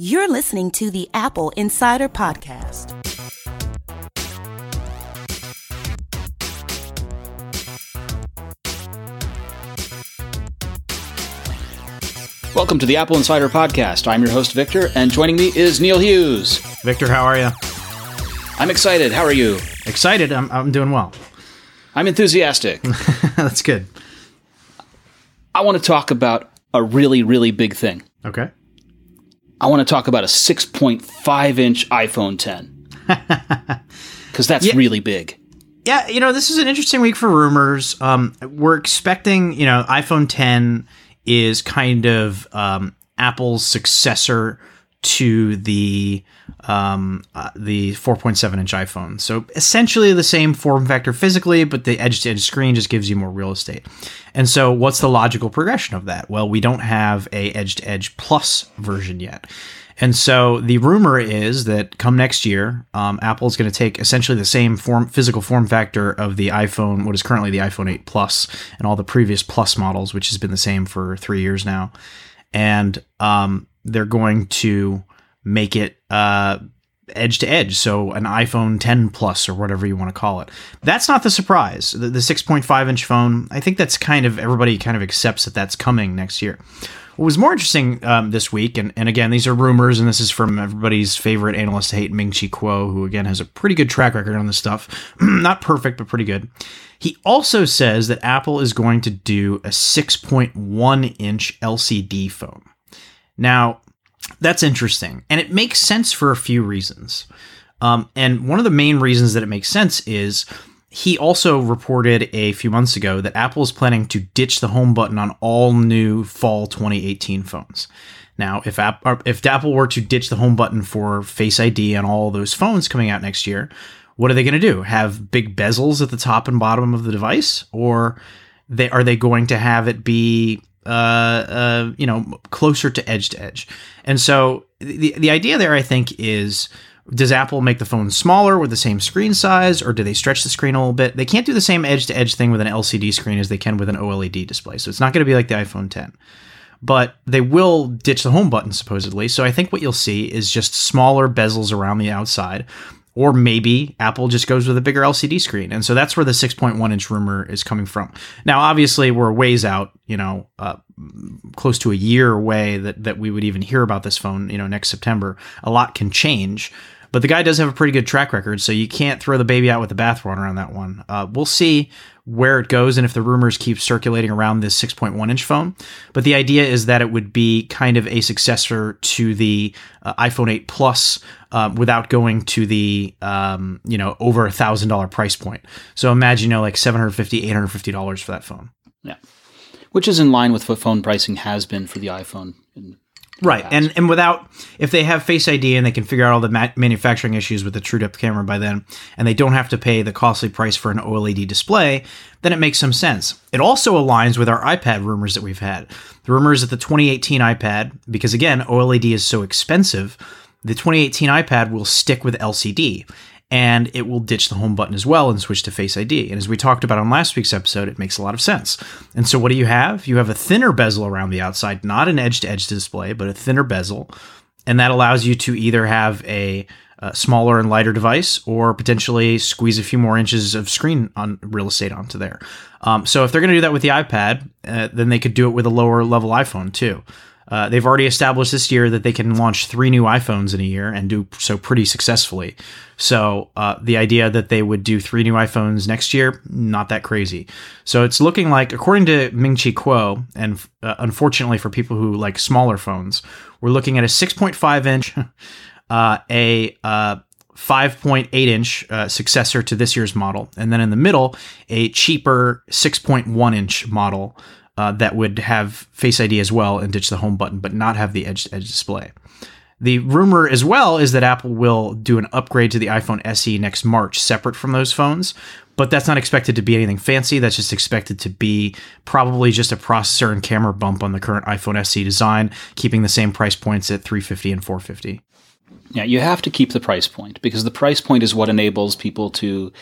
You're listening to the AppleInsider Podcast. Welcome to the AppleInsider Podcast. I'm your host, Victor, and joining me is Neil Hughes. Victor, how are you? I'm excited. How are you? Excited. I'm, I'm doing well. I'm enthusiastic. That's good. I want to talk about a really, really big thing. Okay. I want to talk about a 6.5 inch iPhone 10. Because that's Yeah. really big. Yeah, you know, this is an interesting week for rumors. Um, we're expecting, you know, iPhone 10 is kind of um, Apple's successor to the um, uh, the 4.7 inch iPhone. So essentially the same form factor physically, but the edge to edge screen just gives you more real estate. And so, what's the logical progression of that? Well, we don't have a edge to edge plus version yet. And so the rumor is that come next year, um, Apple is going to take essentially the same form, physical form factor of the iPhone, what is currently the iPhone 8 Plus, and all the previous Plus models, which has been the same for three years now, and um, they're going to make it uh, edge to edge, so an iPhone 10 Plus or whatever you want to call it. That's not the surprise. The, the 6.5 inch phone, I think that's kind of everybody kind of accepts that that's coming next year. What was more interesting um, this week, and, and again, these are rumors, and this is from everybody's favorite analyst hate, Ming Chi Kuo, who again has a pretty good track record on this stuff. Not perfect, but pretty good. He also says that Apple is going to do a 6.1 inch LCD phone. Now, that's interesting, and it makes sense for a few reasons. Um, and one of the main reasons that it makes sense is he also reported a few months ago that Apple is planning to ditch the home button on all new fall 2018 phones. Now, if App, if Apple were to ditch the home button for Face ID on all those phones coming out next year, what are they going to do? Have big bezels at the top and bottom of the device, or they are they going to have it be uh, uh, you know closer to edge to edge? And so the the idea there, I think, is does Apple make the phone smaller with the same screen size, or do they stretch the screen a little bit? They can't do the same edge to edge thing with an LCD screen as they can with an OLED display. So it's not going to be like the iPhone 10. But they will ditch the home button supposedly. So I think what you'll see is just smaller bezels around the outside. Or maybe Apple just goes with a bigger LCD screen. And so that's where the 6.1 inch rumor is coming from. Now, obviously, we're ways out, you know, uh, close to a year away that, that we would even hear about this phone, you know, next September. A lot can change. But the guy does have a pretty good track record, so you can't throw the baby out with the bathwater on that one. Uh, we'll see where it goes and if the rumors keep circulating around this 6.1 inch phone. But the idea is that it would be kind of a successor to the uh, iPhone 8 Plus uh, without going to the um, you know over a thousand dollar price point. So imagine you know like 750 850 dollars for that phone. Yeah. Which is in line with what phone pricing has been for the iPhone. in- Right, and and without if they have Face ID and they can figure out all the ma- manufacturing issues with the true depth camera by then, and they don't have to pay the costly price for an OLED display, then it makes some sense. It also aligns with our iPad rumors that we've had. The rumors that the 2018 iPad, because again OLED is so expensive, the 2018 iPad will stick with LCD. And it will ditch the home button as well and switch to Face ID. And as we talked about on last week's episode, it makes a lot of sense. And so, what do you have? You have a thinner bezel around the outside, not an edge to edge display, but a thinner bezel. And that allows you to either have a, uh smaller and lighter device or potentially squeeze a few more inches of screen on real estate onto there. Um, so, if they're going to do that with the iPad, uh, then they could do it with a lower level iPhone too. Uh, they've already established this year that they can launch three new iPhones in a year and do so pretty successfully. So uh, the idea that they would do three new iPhones next year, not that crazy. So it's looking like, according to Ming Chi Kuo, and uh, unfortunately for people who like smaller phones, we're looking at a 6.5 inch, uh, a uh, 5.8 inch uh, successor to this year's model, and then in the middle, a cheaper 6.1 inch model uh, that would have Face ID as well and ditch the home button, but not have the edge to edge display. The rumor as well is that Apple will do an upgrade to the iPhone SE next March, separate from those phones. But that's not expected to be anything fancy. That's just expected to be probably just a processor and camera bump on the current iPhone SE design, keeping the same price points at 350 and 450. Yeah, you have to keep the price point because the price point is what enables people to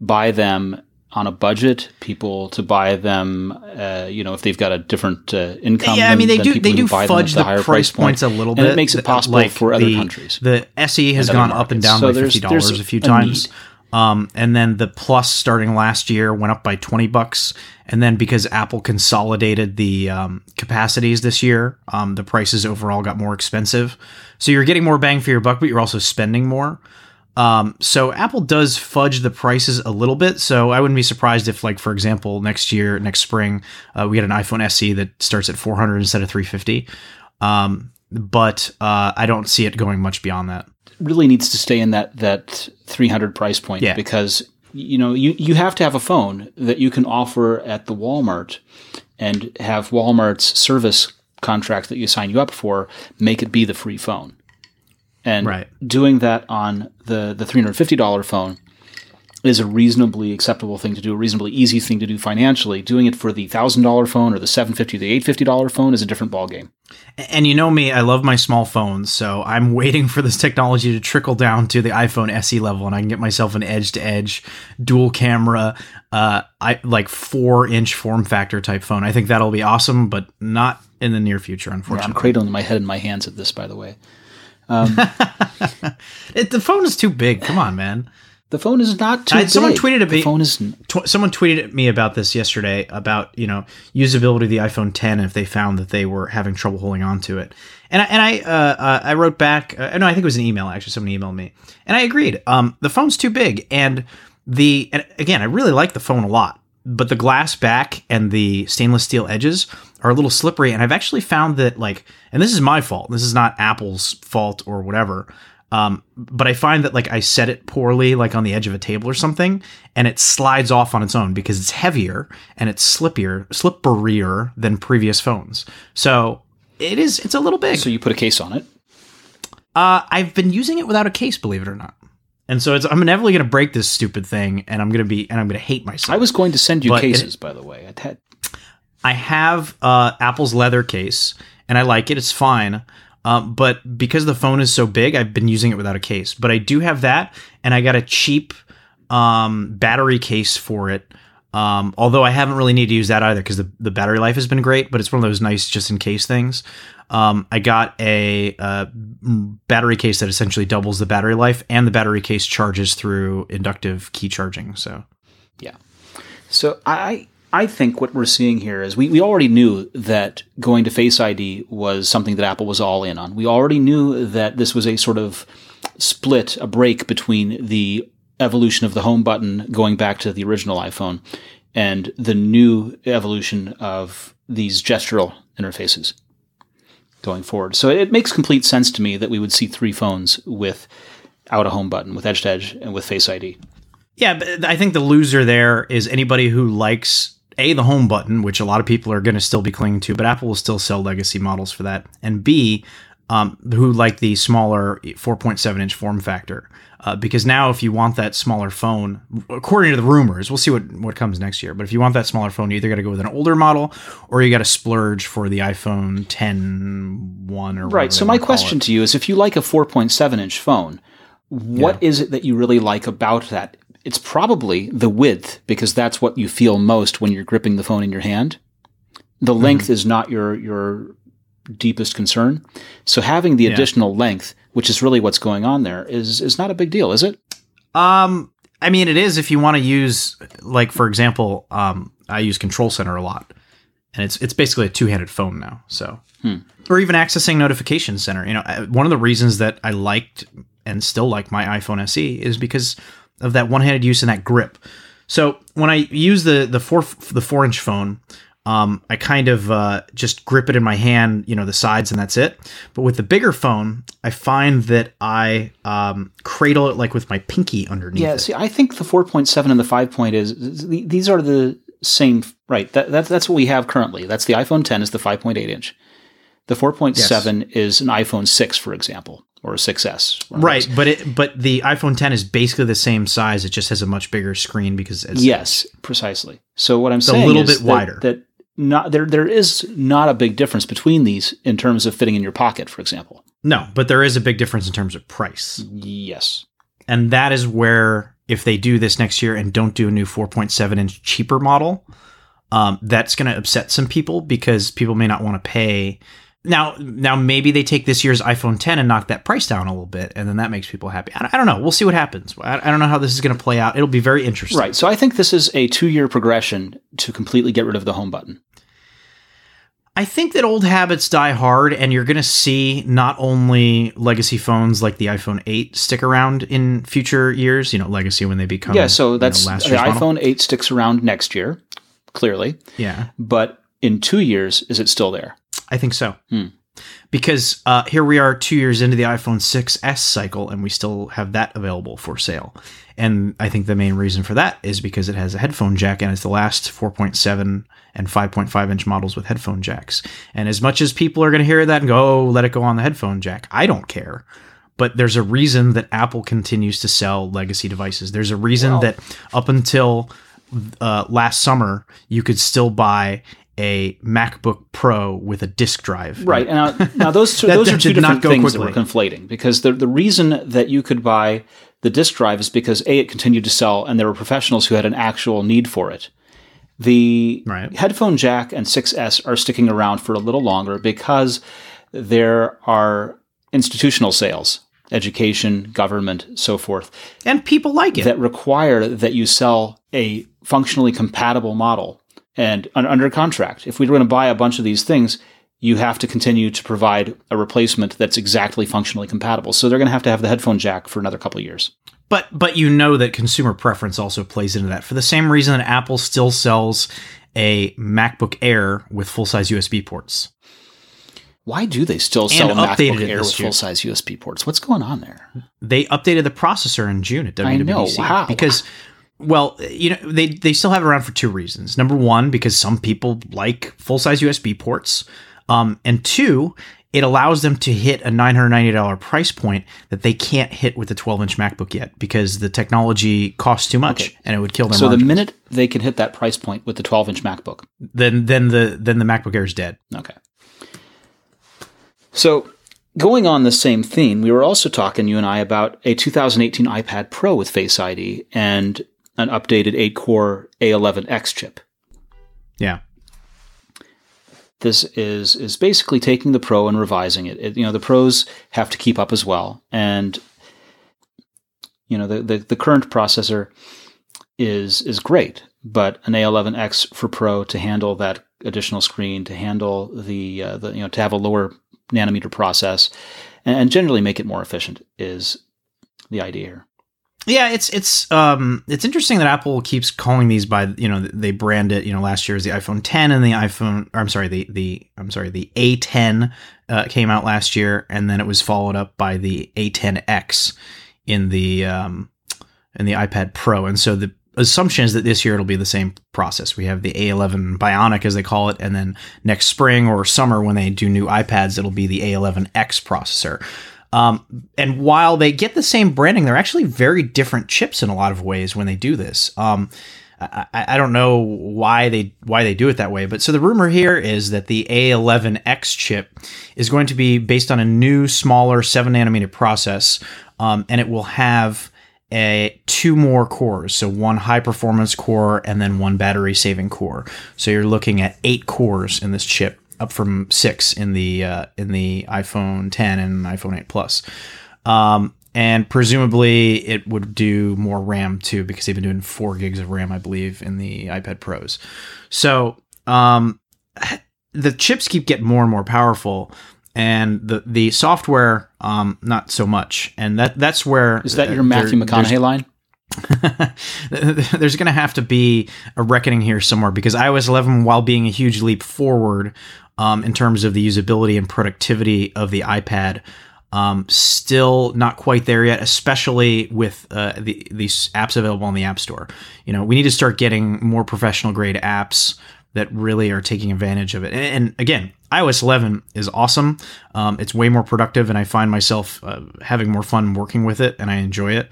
buy them on a budget people to buy them. Uh, you know, if they've got a different uh, income. Yeah, I mean they do they do buy them at fudge the higher price point. points a little and bit. it makes it possible like for other the, countries. The SE has and gone up and down So by there's- fifty dollars there's a few a times. Um, and then the Plus starting last year went up by twenty bucks, and then because Apple consolidated the um, capacities this year, um, the prices overall got more expensive. So you're getting more bang for your buck, but you're also spending more. Um, so Apple does fudge the prices a little bit. So I wouldn't be surprised if, like, for example, next year, next spring, uh, we get an iPhone SE that starts at 400 instead of 350. Um, but uh, I don't see it going much beyond that. really needs to stay in that that 300 price point Yeah. because you know you you have to have a phone that you can offer at the Walmart and have Walmart's service contract that you sign you up for make it be the free phone. And Right. doing that on the the $350 phone is a reasonably acceptable thing to do, a reasonably easy thing to do financially. Doing it for the $1000 phone or the 750 the $850 phone is a different ballgame. And you know me, I love my small phones, so I'm waiting for this technology to trickle down to the iPhone SE level, and I can get myself an edge-to-edge dual camera, uh, I like four inch form factor type phone. I think that'll be awesome, but not in the near future, unfortunately. I'm cradling my head in my hands at this, by the way. It, the phone is too big. Come on, man. The phone is not too Uh, someone tweeted at the me- phone is Tw- someone tweeted at me about this yesterday about you know usability of the iPhone 10 if they found that they were having trouble holding on to it, and I, and I uh, uh, I wrote back. Uh, no, I think it was an email actually. Someone emailed me, and I agreed. Um, the phone's too big, and the and again, I really like the phone a lot, but the glass back and the stainless steel edges are a little slippery, and I've actually found that like, and this is my fault. This is not Apple's fault or whatever. Um, but I find that like I set it poorly, like on the edge of a table or something, and it slides off on its own because it's heavier and it's slippier, slipperier than previous phones. So it is, it's a little big. so you put a case on it. Uh, I've been using it without a case, believe it or not. And so it's, I'm inevitably going to break this stupid thing, and I'm going to be, and I'm going to hate myself. I was going to send you But it- cases, by the way. I had, I have uh, Apple's leather case, and I like it. It's fine. Um, but because the phone is so big, I've been using it without a case. But I do have that, and I got a cheap um, battery case for it. Um, although I haven't really needed to use that either because the, the battery life has been great, but it's one of those nice just in case things. Um, I got a, uh battery case that essentially doubles the battery life, and the battery case charges through inductive Qi charging. So yeah. So I I think what we're seeing here is we, we already knew that going to Face ID was something that Apple was all in on. We already knew that this was a sort of split, a break between the evolution of the home button going back to the original iPhone and the new evolution of these gestural interfaces going forward. So it makes complete sense to me that we would see three phones with out a home button, with edge to edge, and with Face ID. Yeah, I think the loser there is anybody who likes a the home button, which a lot of people are going to still be clinging to, but Apple will still sell legacy models for that, and B, um, who like the smaller 4.7 inch form factor. Uh, because now, if you want that smaller phone, according to the rumors, we'll see what, what comes next year. But if you want that smaller phone, you either got to go with an older model or you got to splurge for the iPhone 10 one or Right. So my question it. to you is if you like a 4.7 inch phone, what is it that you really like about that? It's probably the width because that's what you feel most when you're gripping the phone in your hand. The Mm-hmm. length is not your your deepest concern. So having the additional length, which is really what's going on there, is is not a big deal, is it? Um, I mean, it is if you want to use, like, for example, um, I use Control Center a lot, and it's it's basically a two handed phone now. So, or even accessing Notification Center. You know, one of the reasons that I liked and still like my iPhone SE is because of that one handed use and that grip. So when I use the the four the four inch phone. Um, I kind of uh, just grip it in my hand, you know, the sides, and that's it. But with the bigger phone, I find that I um, cradle it like with my pinky underneath Yeah. it. See, I think the 4.7 and the 5. Point is these are the same. Right. That, that that's what we have currently. That's the iPhone 10 is the 5.8 inch. The 4.7 is an iPhone 6, for example, or a 6S. Right, those. but it but the iPhone 10 is basically the same size. It just has a much bigger screen because it's Yes, precisely. So what I'm saying a little is bit that- wider. That not there there is not a big difference between these in terms of fitting in your pocket, for example. no, but there is a big difference in terms of price, Yes. and that is where if they do this next year and don't do a new 4.7 inch cheaper model, um, that's going to upset some people because people may not want to pay. Now, now maybe they take this year's iPhone 10 and knock that price down a little bit, and then that makes people happy. I, I don't know. We'll see what happens. I, I don't know how this is going to play out. It'll be very interesting. Right. So I think this is a two year progression to completely get rid of the home button. I think that old habits die hard, and you're going to see not only legacy phones like the iPhone 8 stick around in future years, you know, legacy when they become. Yeah, so you that's know, last the year's model. iPhone 8 sticks around next year, clearly. Yeah, But in two years, is it still there? I think so. Hmm. Because uh, here we are two years into the iPhone 6S cycle, and we still have that available for sale. And I think the main reason for that is because it has a headphone jack, and it's the last 4.7 and 5.5 inch models with headphone jacks. And as much as people are going to hear that and go, oh, let it go on the headphone jack, I don't care. But there's a reason that Apple continues to sell legacy devices. There's a reason Well- that up until uh, last summer, you could still buy a MacBook Pro with a disk drive. Right. And now, now those two, That- those are two different things that we're conflating because the the reason that you could buy the disk drive is because a it continued to sell and there were professionals who had an actual need for it. The Right. headphone jack and 6S are sticking around for a little longer because there are institutional sales, education, government, so forth, And people like it. that require that you sell a functionally compatible model and under contract. If we were going to buy a bunch of these things, you have to continue to provide a replacement that's exactly functionally compatible. So they're going to have to have the headphone jack for another couple of years. But but you know that consumer preference also plays into that. For the same reason that Apple still sells a MacBook Air with full size USB ports. Why do they still sell And MacBook Air with full size USB ports? What's going on there? They updated the processor in June at WWDC I know, how? because well, you know, they they still have it around for two reasons. Number one, because some people like full size USB ports. Um, and two, it allows them to hit a $990 price point that they can't hit with the 12 inch MacBook yet because the technology costs too much Okay. and it would kill their So the minute they can hit that price point with the 12 inch MacBook, then then the then the MacBook Air is dead. Okay. So, going on the same theme, we were also talking, you and I, about a 2018 iPad Pro with Face ID and an updated 8 core A11X chip. Yeah. This is is basically taking the Pro and revising it. it. You know, the Pros have to keep up as well, and you know the, the the current processor is is great, but an A11X for Pro to handle that additional screen, to handle the uh, the you know to have a lower nanometer process, and, and generally make it more efficient is the idea here. Yeah, it's it's um it's interesting that Apple keeps calling these by you know they brand it you know last year was the iPhone 10 and the iPhone or I'm sorry the the I'm sorry the A10 uh, came out last year and then it was followed up by the A10X in the um in the iPad Pro and so the assumption is that this year it'll be the same process. We have the A11 Bionic as they call it and then next spring or summer when they do new iPads it'll be the A11X processor. Um, and while they get the same branding, they're actually very different chips in a lot of ways when they do this. Um, I, I don't know why they why they do it that way, but so the rumor here is that the A11X chip is going to be based on a new, smaller seven nanometer process, um, and it will have a two more cores, so one high performance core and then one battery saving core. So you're looking at eight cores in this chip, up from six in the uh, in the iPhone 10 and iPhone 8 Plus. Um, and presumably it would do more RAM too, because they've been doing four gigs of RAM, I believe, in the iPad Pros. So um, the chips keep getting more and more powerful, and the the software um, not so much. And that that's where Is that your Matthew McConaughey line? there's going to have to be a reckoning here somewhere because iOS 11, while being a huge leap forward um, in terms of the usability and productivity of the iPad, um, still not quite there yet, especially with uh, the these apps available on the App Store. You know, we need to start getting more professional grade apps that really are taking advantage of it. And, and again, iOS 11 is awesome. Um, it's way more productive, and I find myself uh, having more fun working with it, and I enjoy it.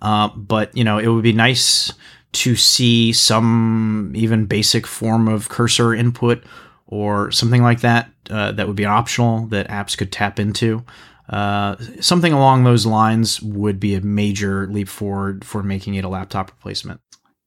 Uh, but you know, it would be nice to see some even basic form of cursor input or something like that. Uh, that would be optional that apps could tap into. uh, something along those lines would be a major leap forward for making it a laptop replacement.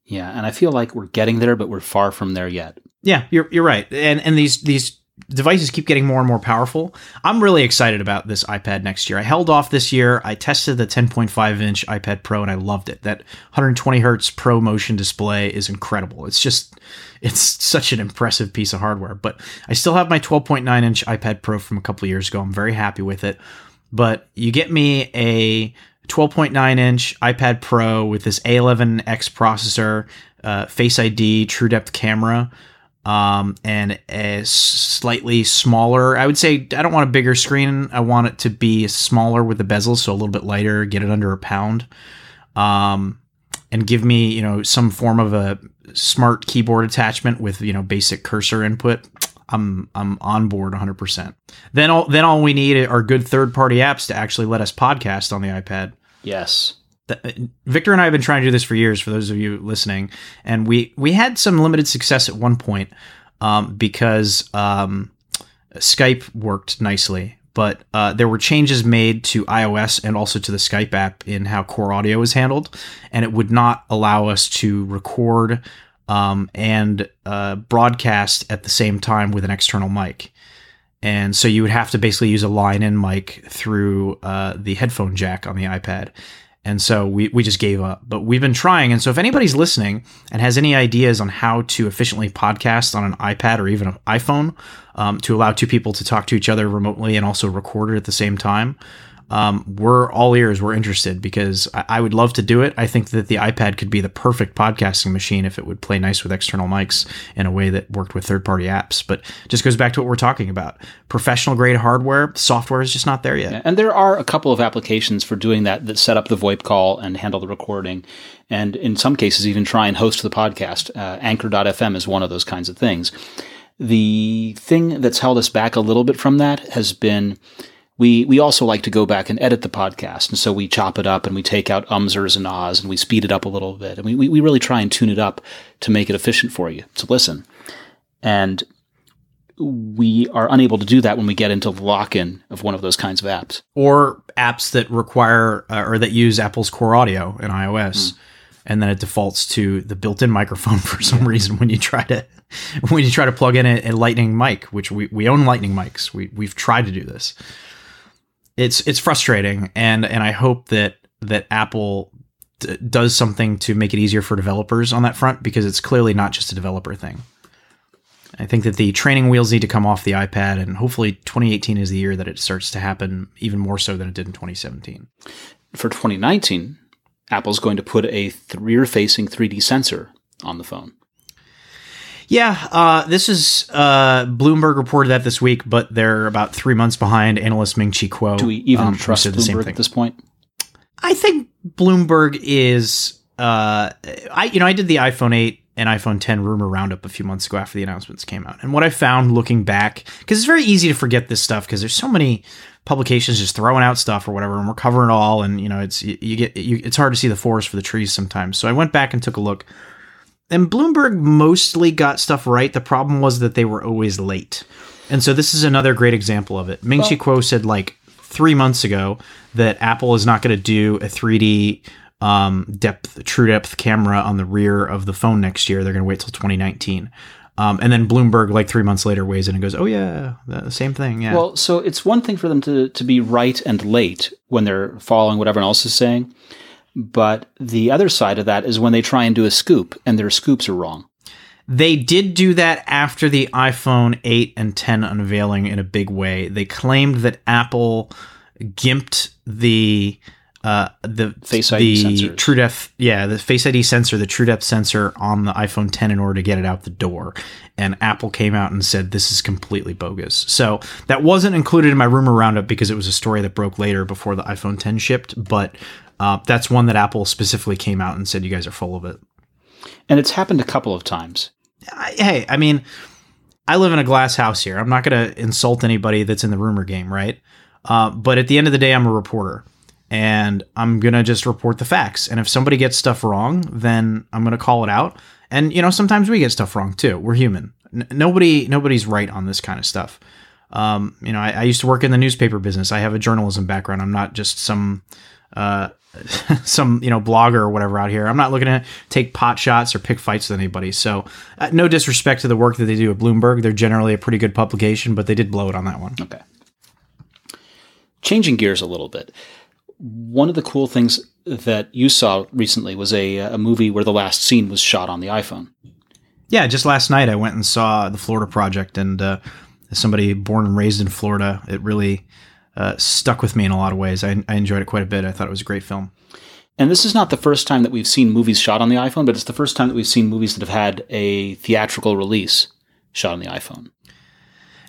Yeah, and I feel like we're getting there, but we're far from there yet. Yeah, you're you're right. And and these these devices keep getting more and more powerful. I'm really excited about this iPad next year. I held off this year. I tested the 10.5 inch iPad Pro and I loved it. That 120 hertz Pro Motion display is incredible. It's just it's such an impressive piece of hardware. But I still have my 12.9 inch iPad Pro from a couple years ago. I'm very happy with it. But you get me a 12.9 inch iPad Pro with this A11X processor, uh, Face ID, True Depth camera um, and a slightly smaller. I would say I don't want a bigger screen. I want it to be smaller with the bezel, so a little bit lighter. Get it under a pound, um, and give me you know some form of a smart keyboard attachment with you know basic cursor input. I'm I'm on board 100%. Then all then all we need are good third party apps to actually let us podcast on the iPad. Yes. Victor and I have been trying to do this for years. For those of you listening, and we we had some limited success at one point um, because um, Skype worked nicely, but uh, there were changes made to iOS and also to the Skype app in how Core Audio is handled, and it would not allow us to record um, and uh, broadcast at the same time with an external mic. And so you would have to basically use a line in mic through uh, the headphone jack on the iPad. And so we, we just gave up. But we've been trying. And so if anybody's listening and has any ideas on how to efficiently podcast on an iPad or even an iPhone um, to allow two people to talk to each other remotely and also record it at the same time, um, we're all ears. We're interested because I, I, would love to do it. I think that the iPad could be the perfect podcasting machine if it would play nice with external mics in a way that worked with third party apps. But just goes back to what we're talking about professional grade hardware, software is just not there yet. And there are a couple of applications for doing that that set up the VoIP call and handle the recording. And in some cases, even try and host the podcast. Uh, Anchor.fm is one of those kinds of things. The thing that's held us back a little bit from that has been we we also like to go back and edit the podcast, and so we chop it up and we take out umsers and ahs and we speed it up a little bit, and we we really try and tune it up to make it efficient for you to listen. And we are unable to do that when we get into the lock-in of one of those kinds of apps or apps that require uh, or that use Apple's Core Audio in iOS. Mm. And then it defaults to the built-in microphone for some reason when you try to when you try to plug in a, a Lightning mic, which we, we own Lightning mics. We we've tried to do this it's it's frustrating, and and I hope that that Apple d- does something to make it easier for developers on that front because it's clearly not just a developer thing. I think that the training wheels need to come off the iPad, and hopefully 2018 is the year that it starts to happen even more so than it did in 2017. For 2019, Apple's going to put a rear facing 3D sensor on the phone. Yeah, uh, this is uh, Bloomberg reported that this week, but they're about three months behind. Analyst Ming Chi Kuo. Do we even um, trust Bloomberg at this point? I think Bloomberg is. Uh, I you know I did the iPhone 8 and iPhone 10 rumor roundup a few months ago after the announcements came out, and what I found looking back because it's very easy to forget this stuff because there's so many publications just throwing out stuff or whatever, and we're covering it all, and you know it's you, you get you, it's hard to see the forest for the trees sometimes. So I went back and took a look and Bloomberg mostly got stuff right. The problem was that they were always late. And so this is another great example of it. Ming Chi Kuo said like three months ago that Apple is not going to do a 3D um, depth, true depth camera on the rear of the phone next year. They're going to wait till 2019. Um, and then Bloomberg, like three months later, weighs in and goes, "Oh yeah, the same thing." Yeah. Well, so it's one thing for them to to be right and late when they're following what everyone else is saying, but the other side of that is when they try and do a scoop and their scoops are wrong. They did do that after the iPhone 8 and 10 unveiling in a big way. They claimed that Apple gimped the uh, the Face ID the sensors. True Depth, yeah, the Face ID sensor, the True Depth sensor on the iPhone 10 in order to get it out the door. And Apple came out and said this is completely bogus. So that wasn't included in my rumor roundup because it was a story that broke later before the iPhone 10 shipped. But uh, that's one that Apple specifically came out and said you guys are full of it. And it's happened a couple of times. I, hey, I mean, I live in a glass house here. I'm not going to insult anybody that's in the rumor game, right? Uh, but at the end of the day, I'm a reporter and I'm going to just report the facts. And if somebody gets stuff wrong, then I'm going to call it out. And, you know, sometimes we get stuff wrong too. We're human. N- nobody, nobody's right on this kind of stuff. Um, you know, I, I used to work in the newspaper business. I have a journalism background. I'm not just some uh, some you know blogger or whatever out here. I'm not looking to take pot shots or pick fights with anybody. So, uh, no disrespect to the work that they do at Bloomberg. They're generally a pretty good publication, but they did blow it on that one. Okay. Changing gears a little bit. One of the cool things that you saw recently was a, a movie where the last scene was shot on the iPhone. Yeah, just last night I went and saw the Florida Project, and uh, as somebody born and raised in Florida, it really uh, stuck with me in a lot of ways. I, I enjoyed it quite a bit. I thought it was a great film. And this is not the first time that we've seen movies shot on the iPhone, but it's the first time that we've seen movies that have had a theatrical release shot on the iPhone.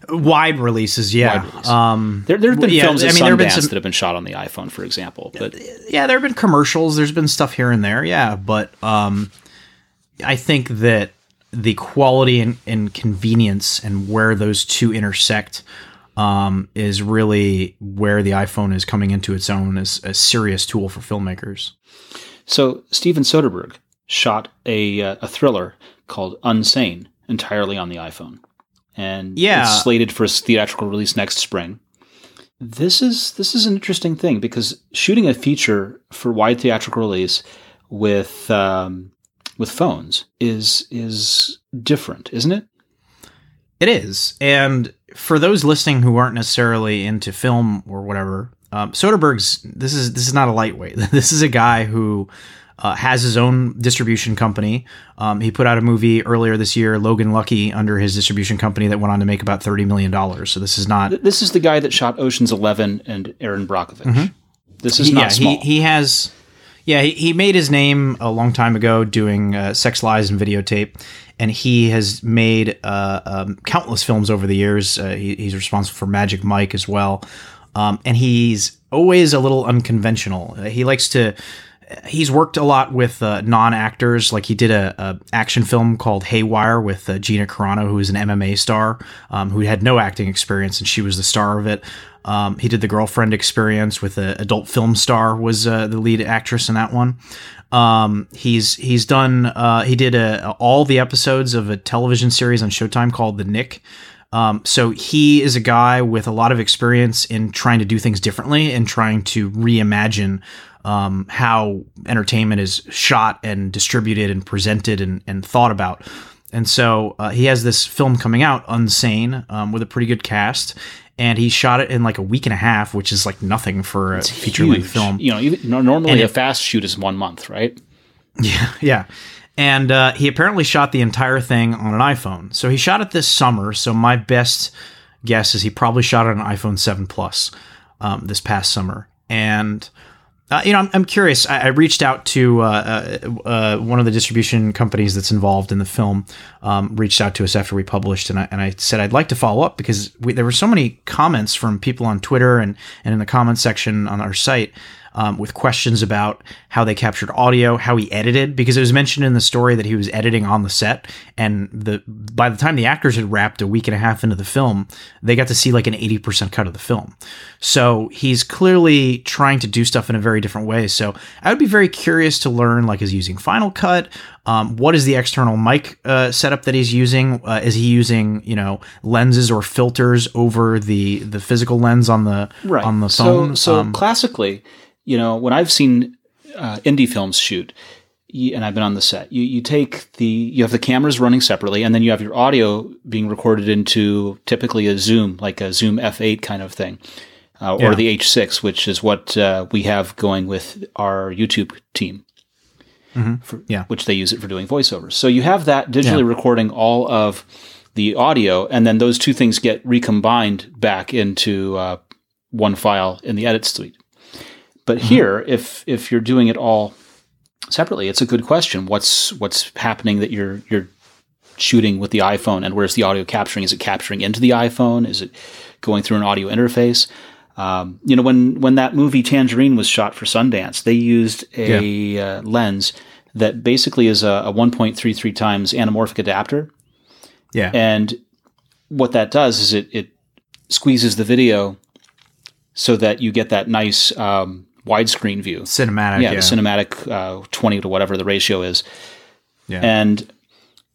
Wide releases, yeah. Wide release. Um, There, there have been yeah, films I mean, there have been Sundance some- that have been shot on the iPhone, for example. But yeah, there have been commercials. There's been stuff here and there, yeah. But um, I think that the quality and, and convenience and where those two intersect um, is really where the iPhone is coming into its own as a serious tool for filmmakers. so Steven Soderbergh shot a uh, a thriller called Unsane entirely on the iPhone, and Yeah. it's slated for its theatrical release next spring. This is this is an interesting thing because shooting a feature for wide theatrical release with um, with phones is is different, isn't it? It is, and for those listening who aren't necessarily into film or whatever, um, Soderbergh's this is this is not a lightweight. This is a guy who uh, has his own distribution company. Um, he put out a movie earlier this year, Logan Lucky, under his distribution company that went on to make about thirty million dollars. So this is not This is the guy that shot Ocean's Eleven and Erin Brockovich. This is Mm-hmm. yeah, not small. He, he has, yeah, he, he made his name a long time ago doing uh, sex lies and videotape, and he has made uh, um, countless films over the years. Uh, he, he's responsible for Magic Mike as well, um, and he's always a little unconventional. Uh, he likes to. He's worked a lot with uh, non-actors, like he did a, a action film called Haywire with uh, Gina Carano, who is an MMA star, um, who had no acting experience, and she was the star of it. Um, he did the girlfriend experience with an adult film star was uh, the lead actress in that one. Um, he's he's done uh, he did a, all the episodes of a television series on Showtime called The Knick. Um, so he is a guy with a lot of experience in trying to do things differently and trying to reimagine um, how entertainment is shot and distributed and presented and, and thought about. And so uh, he has this film coming out, Unsane, um, with a pretty good cast. And he shot it in like a week and a half, which is like nothing for a feature length film. You know, even, normally And a it- fast shoot is one month, right? Yeah, yeah. And uh, he apparently shot the entire thing on an iPhone. So he shot it this summer. So my best guess is he probably shot it on an iPhone 7 Plus um, this past summer. And uh, you know, I'm, I'm curious. I, I reached out to uh, uh, uh, one of the distribution companies that's involved in the film. Um, reached out to us after we published, and I, and I said I'd like to follow up because we, there were so many comments from people on Twitter and and in the comment section on our site um, with questions about how they captured audio, how he edited, because it was mentioned in the story that he was editing on the set, and the by the time the actors had wrapped a week and a half into the film, they got to see like an eighty percent cut of the film. So he's clearly trying to do stuff in a very different way. So I would be very curious to learn, like, is he using Final Cut? Um, what is the external mic uh, setup that he's using? Uh, is he using, you know, lenses or filters over the the physical lens on the Right. on the So, phone? so Um, classically, you know, when I've seen uh, indie films shoot, and I've been on the set, you, you take the you have the cameras running separately, and then you have your audio being recorded into typically a Zoom, like a Zoom F8 kind of thing, uh, Yeah. or the H6, which is what uh, we have going with our YouTube team. For, Yeah. which they use it for doing voiceovers. So you have that digitally Yeah. recording all of the audio, and then those two things get recombined back into uh, one file in the edit suite. But here, if if you're doing it all separately, it's a good question. What's what's happening that you're you're shooting with the iPhone, and where's the audio capturing? Is it capturing into the iPhone? Is it going through an audio interface? Um, you know, when when that movie Tangerine was shot for Sundance, they used a uh, lens that basically is a, a 1.33 times anamorphic adapter, yeah, and what that does is it it squeezes the video so that you get that nice um, widescreen view. cinematic. Yeah, Yeah, the cinematic uh, 20 to whatever the ratio is. Yeah. And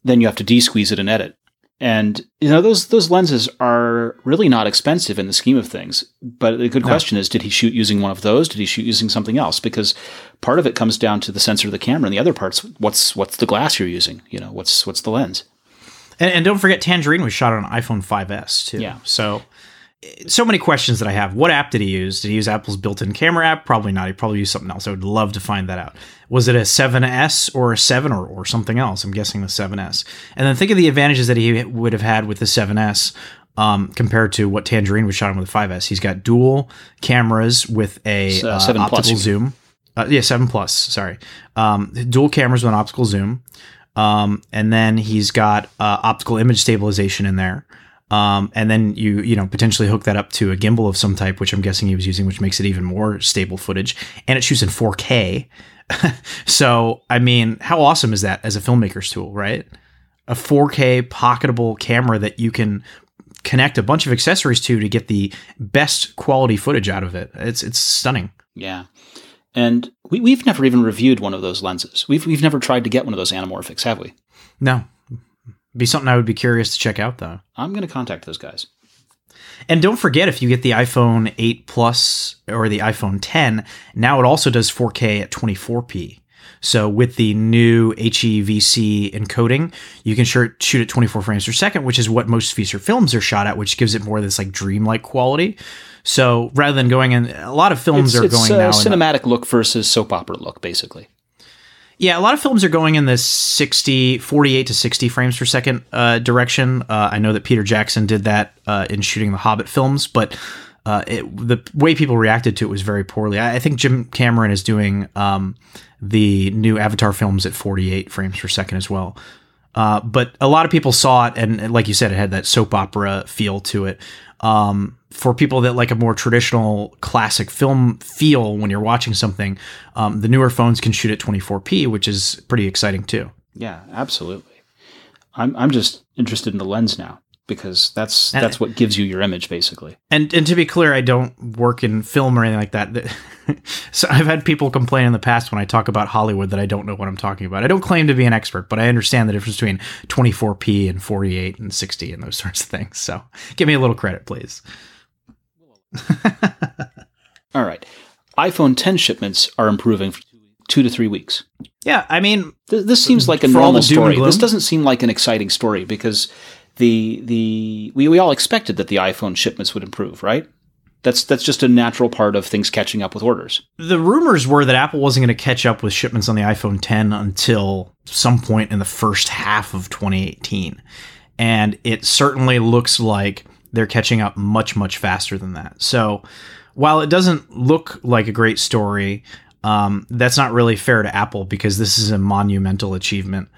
then you have to de-squeeze it and edit. And you know those those lenses are really not expensive in the scheme of things. But the good no. question is, did he shoot using one of those? Did he shoot using something else? Because part of it comes down to the sensor of the camera, and the other parts, what's what's the glass you're using? You know, what's what's the lens? And, and don't forget, Tangerine was shot on an iPhone 5s too. Yeah. So so many questions that I have. What app did he use? Did he use Apple's built-in camera app? Probably not. He probably used something else. I would love to find that out. Was it a 7S or a 7 or, or something else? I'm guessing the 7S. And then think of the advantages that he would have had with the 7S um, compared to what Tangerine was shot on with the 5S. He's got dual cameras with a uh, uh, optical plus. zoom. Uh, yeah, 7 Plus, sorry. Um, dual cameras with an optical zoom. Um, and then he's got uh, optical image stabilization in there. Um, and then you you know potentially hook that up to a gimbal of some type, which I'm guessing he was using, which makes it even more stable footage, and it shoots in 4K. so I mean, how awesome is that as a filmmaker's tool, right? A 4K pocketable camera that you can connect a bunch of accessories to to get the best quality footage out of it. It's it's stunning. Yeah. And we, we've never even reviewed one of those lenses. We've, we've never tried to get one of those anamorphics, have we? No, be something I would be curious to check out, though. I'm going to contact those guys. And don't forget, if you get the iPhone 8 Plus or the iPhone 10, now it also does 4K at 24p. So with the new HEVC encoding, you can shoot, shoot at 24 frames per second, which is what most feature films are shot at, which gives it more of this like dreamlike quality. So rather than going in, a lot of films it's, are it's going now cinematic look versus soap opera look, basically. Yeah, a lot of films are going in this 60, 48 to 60 frames per second uh, direction. Uh, I know that Peter Jackson did that uh, in shooting the Hobbit films, but uh, it, the way people reacted to it was very poorly. I, I think Jim Cameron is doing um, the new Avatar films at 48 frames per second as well. Uh, but a lot of people saw it, and like you said, it had that soap opera feel to it. Um, for people that like a more traditional classic film feel when you're watching something, um, the newer phones can shoot at 24p, which is pretty exciting too. Yeah, absolutely. I'm I'm just interested in the lens now because that's and, that's what gives you your image basically. And and to be clear, I don't work in film or anything like that. so I've had people complain in the past when I talk about Hollywood that I don't know what I'm talking about. I don't claim to be an expert, but I understand the difference between 24p and 48 and 60 and those sorts of things. So give me a little credit, please. All right. iPhone 10 shipments are improving for two to three weeks. Yeah, I mean, this, this seems like a normal story. This doesn't seem like an exciting story because the the we, we all expected that the iPhone shipments would improve, right? That's that's just a natural part of things catching up with orders. The rumors were that Apple wasn't going to catch up with shipments on the iPhone 10 until some point in the first half of 2018. And it certainly looks like they're catching up much much faster than that. So while it doesn't look like a great story, um, that's not really fair to Apple because this is a monumental achievement.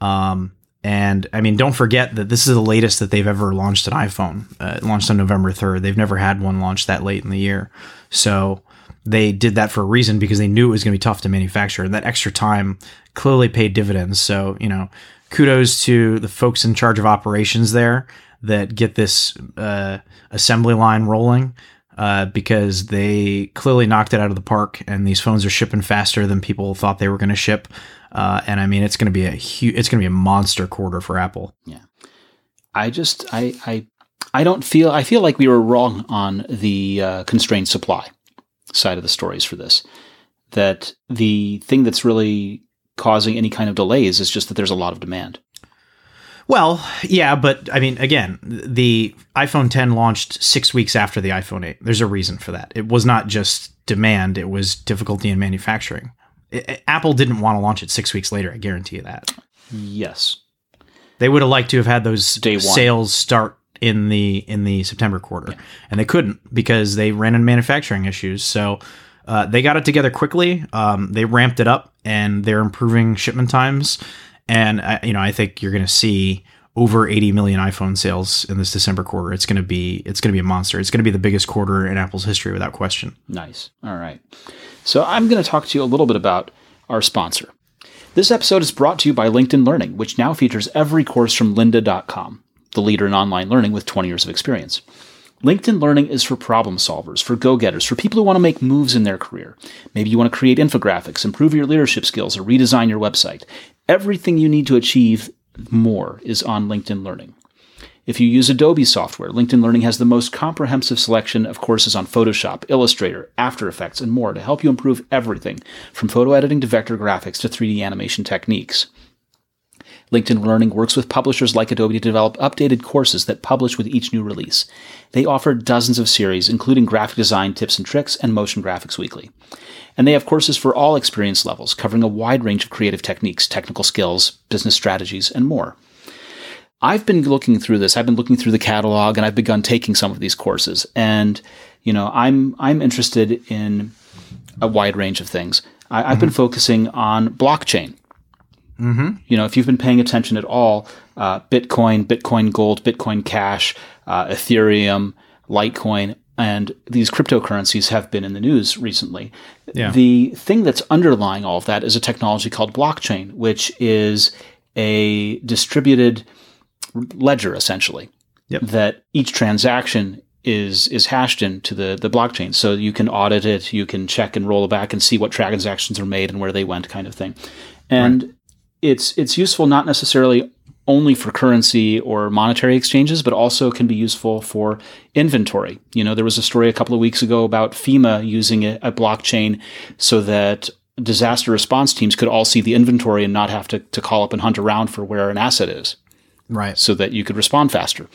Um, and I mean, don't forget that this is the latest that they've ever launched an iPhone. Uh, launched on November 3rd. They've never had one launched that late in the year. So they did that for a reason because they knew it was going to be tough to manufacture. And that extra time clearly paid dividends. So, you know, kudos to the folks in charge of operations there that get this uh, assembly line rolling uh, because they clearly knocked it out of the park, and these phones are shipping faster than people thought they were going to ship. Uh, and I mean, it's going to be a huge, it's going to be a monster quarter for Apple. Yeah, I just, I, I, I don't feel, I feel like we were wrong on the uh, constrained supply side of the stories for this. That the thing that's really causing any kind of delays is just that there's a lot of demand. Well, yeah, but I mean, again, the iPhone 10 launched six weeks after the iPhone 8. There's a reason for that. It was not just demand, it was difficulty in manufacturing. It, Apple didn't want to launch it six weeks later, I guarantee you that. Yes. They would have liked to have had those sales start in the in the September quarter, yeah. and they couldn't because they ran into manufacturing issues. So uh, they got it together quickly. Um, they ramped it up, and they're improving shipment times. And I, you know, I think you're going to see over 80 million iPhone sales in this December quarter. It's going to be it's going to be a monster. It's going to be the biggest quarter in Apple's history without question. Nice. All right. So I'm going to talk to you a little bit about our sponsor. This episode is brought to you by LinkedIn Learning, which now features every course from lynda.com, the leader in online learning with 20 years of experience. LinkedIn Learning is for problem solvers, for go getters, for people who want to make moves in their career. Maybe you want to create infographics, improve your leadership skills, or redesign your website. Everything you need to achieve more is on LinkedIn Learning. If you use Adobe software, LinkedIn Learning has the most comprehensive selection of courses on Photoshop, Illustrator, After Effects, and more to help you improve everything from photo editing to vector graphics to 3D animation techniques. LinkedIn Learning works with publishers like Adobe to develop updated courses that publish with each new release. They offer dozens of series, including graphic design tips and tricks and motion graphics weekly. And they have courses for all experience levels, covering a wide range of creative techniques, technical skills, business strategies, and more. I've been looking through this. I've been looking through the catalog and I've begun taking some of these courses. And, you know, I'm, I'm interested in a wide range of things. I, have mm-hmm. been focusing on blockchain. Mm-hmm. You know, if you've been paying attention at all, uh, Bitcoin, Bitcoin Gold, Bitcoin Cash, uh, Ethereum, Litecoin, and these cryptocurrencies have been in the news recently. Yeah. The thing that's underlying all of that is a technology called blockchain, which is a distributed ledger essentially. Yep. That each transaction is is hashed into the the blockchain, so you can audit it, you can check and roll it back and see what transactions are made and where they went, kind of thing. And right. it's it's useful not necessarily only for currency or monetary exchanges, but also can be useful for inventory. You know, there was a story a couple of weeks ago about FEMA using a, a blockchain so that disaster response teams could all see the inventory and not have to, to call up and hunt around for where an asset is right? So that you could respond faster.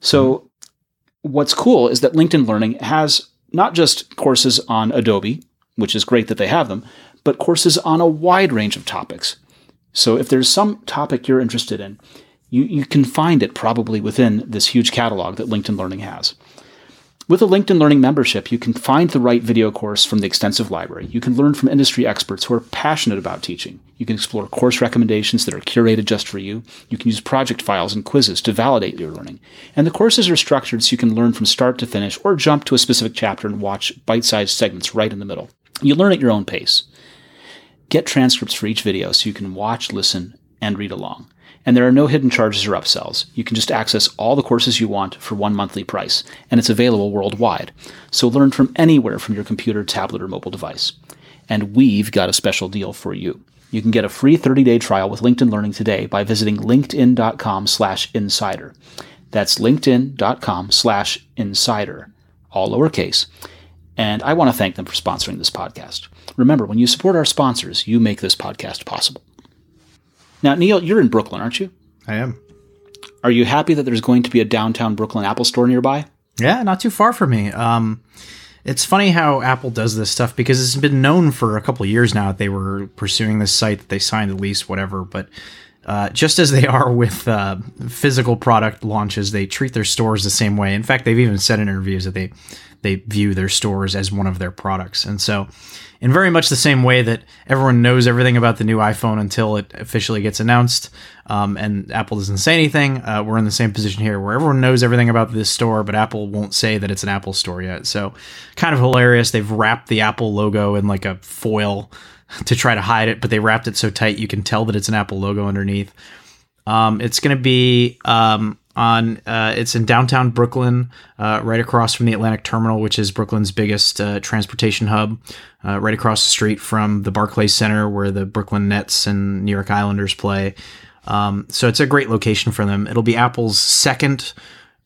So mm-hmm. what's cool is that LinkedIn Learning has not just courses on Adobe, which is great that they have them, but courses on a wide range of topics. So if there's some topic you're interested in, you, you can find it probably within this huge catalog that LinkedIn Learning has. With a LinkedIn Learning membership, you can find the right video course from the extensive library. You can learn from industry experts who are passionate about teaching. You can explore course recommendations that are curated just for you. You can use project files and quizzes to validate your learning. And the courses are structured so you can learn from start to finish or jump to a specific chapter and watch bite sized segments right in the middle. You learn at your own pace. Get transcripts for each video so you can watch, listen, and read along. And there are no hidden charges or upsells. You can just access all the courses you want for one monthly price, and it's available worldwide. So learn from anywhere from your computer, tablet, or mobile device. And we've got a special deal for you. You can get a free 30-day trial with LinkedIn Learning today by visiting linkedin.com slash insider. That's linkedin.com slash insider, all lowercase. And I want to thank them for sponsoring this podcast. Remember, when you support our sponsors, you make this podcast possible. Now, Neil, you're in Brooklyn, aren't you? I am. Are you happy that there's going to be a downtown Brooklyn Apple store nearby? Yeah, not too far from me. Um, it's funny how Apple does this stuff because it's been known for a couple of years now that they were pursuing this site, that they signed the lease, whatever. But uh, just as they are with uh, physical product launches, they treat their stores the same way. In fact, they've even said in interviews that they they view their stores as one of their products. And so in very much the same way that everyone knows everything about the new iPhone until it officially gets announced, um, and Apple doesn't say anything. Uh, we're in the same position here where everyone knows everything about this store, but Apple won't say that it's an Apple store yet. So, kind of hilarious. They've wrapped the Apple logo in like a foil to try to hide it, but they wrapped it so tight you can tell that it's an Apple logo underneath. Um, it's going to be um, on uh, it's in downtown Brooklyn, uh, right across from the Atlantic Terminal, which is Brooklyn's biggest uh, transportation hub, uh, right across the street from the Barclays Center, where the Brooklyn Nets and New York Islanders play. Um, so it's a great location for them. It'll be Apple's second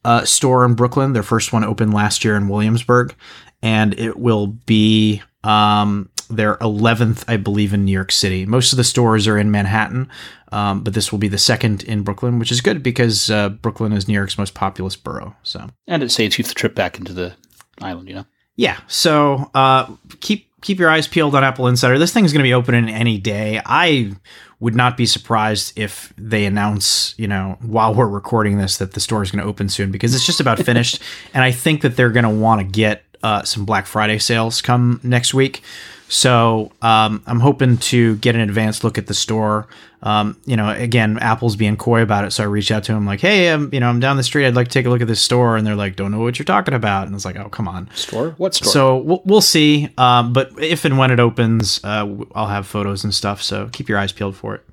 uh, store in Brooklyn. Their first one opened last year in Williamsburg, and it will be um, their 11th, I believe, in New York City. Most of the stores are in Manhattan, um, but this will be the second in Brooklyn, which is good because uh, Brooklyn is New York's most populous borough. So, and it saves you the trip back into the island, you know. Yeah. So uh, keep keep your eyes peeled on AppleInsider. This thing's going to be opening any day. I would not be surprised if they announce, you know, while we're recording this, that the store is going to open soon because it's just about finished. and I think that they're going to want to get uh, some Black Friday sales come next week. So um, I'm hoping to get an advanced look at the store. Um, you know, again, Apple's being coy about it, so I reached out to him like, "Hey, I'm, you know, I'm down the street. I'd like to take a look at this store." And they're like, "Don't know what you're talking about." And it's like, "Oh, come on, store? What store?" So we'll, we'll see. Um, but if and when it opens, uh, I'll have photos and stuff. So keep your eyes peeled for it.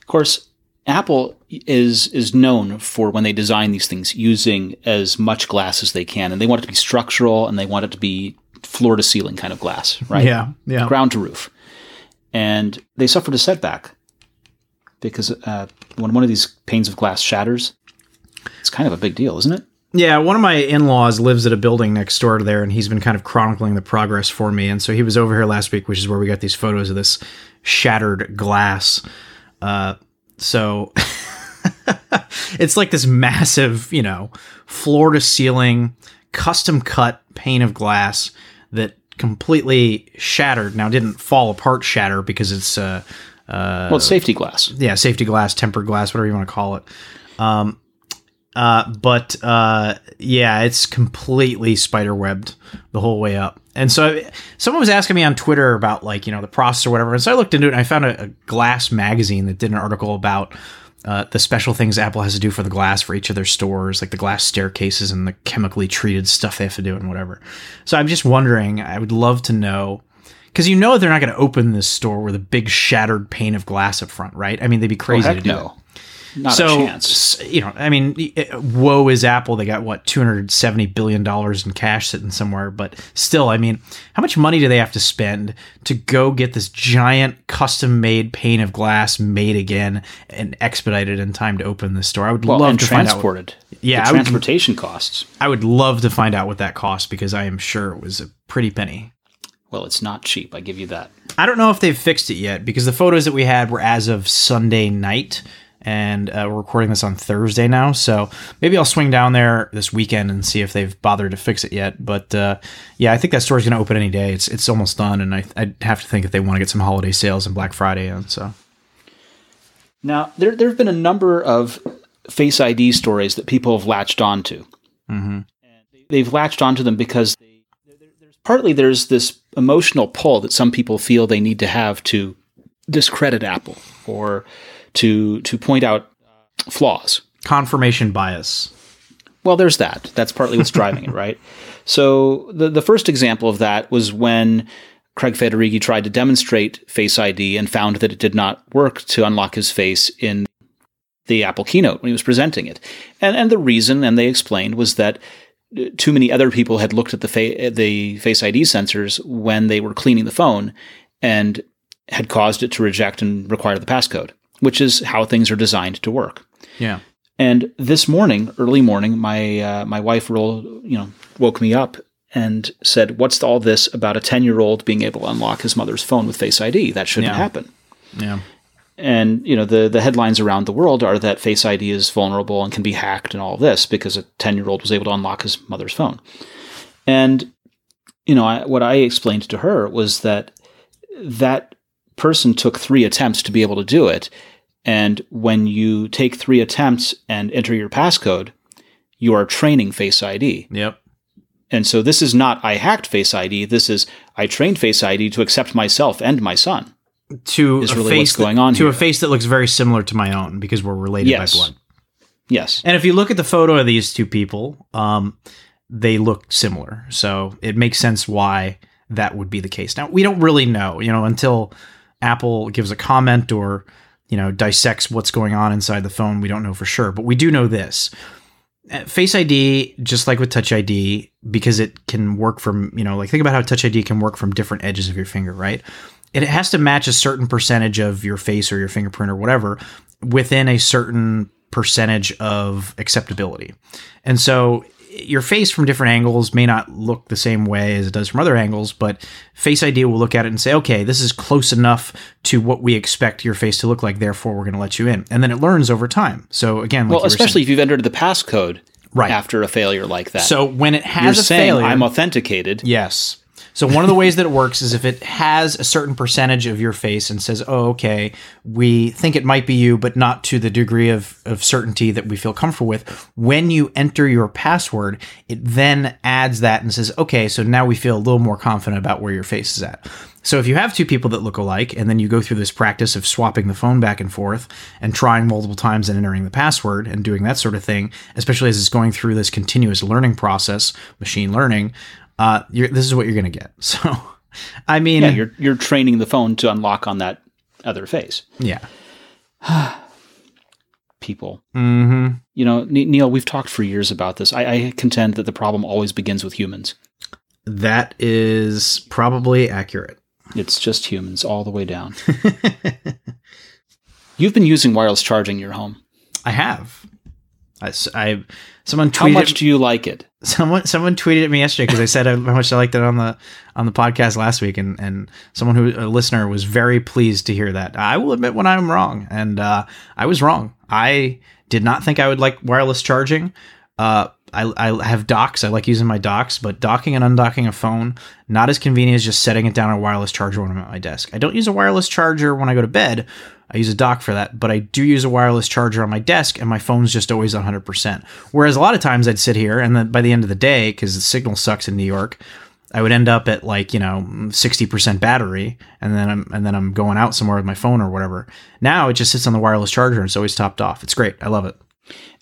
Of course, Apple is is known for when they design these things using as much glass as they can, and they want it to be structural and they want it to be floor to ceiling kind of glass, right? Yeah, yeah. Ground to roof. And they suffered a setback because uh, when one of these panes of glass shatters, It's kind of a big deal, isn't it? Yeah, one of my in-laws lives at a building next door to there, and he's been kind of chronicling the progress for me. And so he was over here last week, which is where we got these photos of this shattered glass. Uh, so it's like this massive, you know, floor to ceiling, custom cut pane of glass that completely shattered. Now, didn't fall apart, shatter because it's uh, well, it's safety glass. yeah, safety glass, tempered glass, whatever you want to call it. Um, uh, but uh, yeah, it's completely spider webbed the whole way up. And so someone was asking me on Twitter about like you know the process or whatever. And so I looked into it. and I found a, a Glass magazine that did an article about uh, the special things Apple has to do for the glass for each of their stores, like the glass staircases and the chemically treated stuff they have to do and whatever. So I'm just wondering. I would love to know because you know they're not going to open this store with a big shattered pane of glass up front, right? I mean, they'd be crazy Heck to do no. Not so, a chance. you know, I mean, it- eh, woe is Apple. They got what two hundred seventy billion dollars in cash sitting somewhere, but still, I mean, how much money do they have to spend to go get this giant custom-made pane of glass made again and expedited in time to open the store? I would Well, love to find out. transported. Yeah, the I would- transportation costs. I would love to find out what that cost because I am sure it was a pretty penny. Well, it's not cheap. I give you that. I don't know if they've fixed it yet because the photos that we had were as of Sunday night, and uh, we're recording this on Thursday now. So maybe I'll swing down there this weekend and see if they've bothered to fix it yet. But uh, yeah, I think that store's going to open any day. It's it's almost done, and I I have to think if they want to get some holiday sales and Black Friday in. So Now, there there have been a number of Face ID stories that people have latched onto. Mm-hmm. They've latched onto them because they, there's, partly there's this emotional pull that some people feel they need to have to discredit Apple or to to point out uh, flaws. confirmation bias. Well, there's that. That's partly what's driving it, right? So the the first example of that was when Craig Federighi tried to demonstrate Face ID and found that it did not work to unlock his face in the Apple keynote when he was presenting it. And and the reason, and they explained, was that uh, too many other people had looked at the fa- the Face ID sensors when they were cleaning the phone and had caused it to reject and require the passcode, which is how things are designed to work. Yeah. And this morning, early morning, my uh, my wife rolled, you know, woke me up and said, "What's all this about a ten year old being able to unlock his mother's phone with Face ID? That shouldn't Yeah. happen." Yeah. And you know, the the headlines around the world are that Face ID is vulnerable and can be hacked and all this because a ten year old was able to unlock his mother's phone. And you know, I, what I explained to her was that that person took three attempts to be able to do it. And when you take three attempts and enter your passcode, you are training Face ID. Yep. And so this is not I hacked Face ID. This is I trained Face ID to accept myself and my son. To Is a really face what's going that- on to a face that looks very similar to my own because we're related Yes. by blood. Yes. And if you look at the photo of these two people, um, they look similar. So it makes sense why that would be the case. Now, we don't really know, you know, until Apple gives a comment or, you know, dissects what's going on inside the phone. We don't know for sure. But we do know this. Uh, Face ID, just like with Touch ID, because it can work from, you know, like think about how Touch ID can work from different edges of your finger, right? It has to match a certain percentage of your face or your fingerprint or whatever within a certain percentage of acceptability. And so your face from different angles may not look the same way as it does from other angles, but Face ID will look at it and say, okay, this is close enough to what we expect your face to look like, therefore we're going to let you in. And then it learns over time. So again, like Well, were saying- especially if you've entered the passcode Right. after a failure like that. so when it has you're a saying failure, I'm authenticated. Yes. So one of the ways that it works is if it has a certain percentage of your face and says, "Oh, okay, we think it might be you, but not to the degree of, of certainty that we feel comfortable with." When you enter your password, it then adds that and says, "Okay, so now we feel a little more confident about where your face is at." So if you have two people that look alike, and then you go through this practice of swapping the phone back and forth and trying multiple times and entering the password and doing that sort of thing, especially as it's going through this continuous learning process, machine learning, uh, you're, this is what you're going to get. So, I mean, Yeah, you're you're training the phone to unlock on that other face. yeah. People, Mm-hmm. you know, Neil, we've talked for years about this. I, I contend that the problem always begins with humans. That is probably accurate. It's just humans all the way down. You've been using wireless charging in your home. I have. I, I- someone tweeted How much do you like it? someone someone tweeted at me yesterday because I said how much I liked it on the on the podcast last week, and and someone who a listener was very pleased to hear that. I will admit when I'm wrong, and uh, I was wrong. I did not think I would like wireless charging. Uh, I, I have docks. I like using my docks, but docking and undocking a phone not as convenient as just setting it down on a wireless charger when I'm at my desk. I don't use a wireless charger when I go to bed. I use a dock for that, but I do use a wireless charger on my desk, and my phone's just always 100%. Whereas a lot of times I'd sit here, and then by the end of the day, because the signal sucks in New York, I would end up at like you know 60% battery, and then I'm and then I'm going out somewhere with my phone or whatever. Now it just sits on the wireless charger, and it's always topped off. It's great. I love it.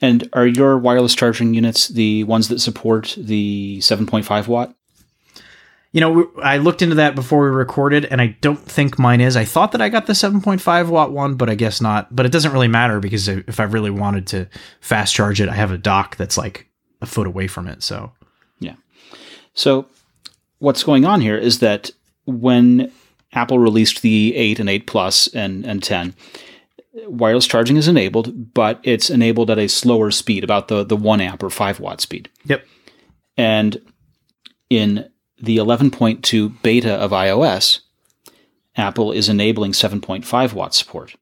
And are your wireless charging units the ones that support the 7.5 watt? You know, I looked into that before we recorded, and I don't think mine is. I thought that I got the 7.5 watt one, but I guess not. But it doesn't really matter because if I really wanted to fast charge it, I have a dock that's like a foot away from it. So yeah. So, what's going on here is that when Apple released the 8 and 8 Plus and, and 10, wireless charging is enabled, but it's enabled at a slower speed, about the, the 1 amp or 5 watt speed. Yep. And in the 11.2 beta of iOS, Apple is enabling 7.5 watt support.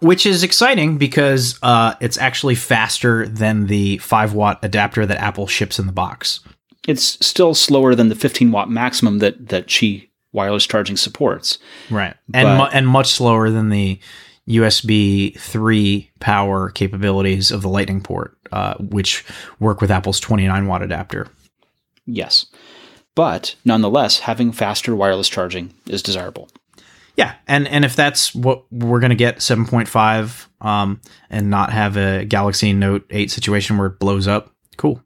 which is exciting because uh, it's actually faster than the 5 watt adapter that Apple ships in the box. It's still slower than the 15 watt maximum that, that Qi wireless charging supports. Right. And mu- and much slower than the USB 3 power capabilities of the Lightning port, uh, which work with Apple's 29 watt adapter. Yes. But nonetheless, having faster wireless charging is desirable. Yeah, and and if that's what we're gonna get 7.5, um, and not have a Galaxy Note 8 situation where it blows up, cool.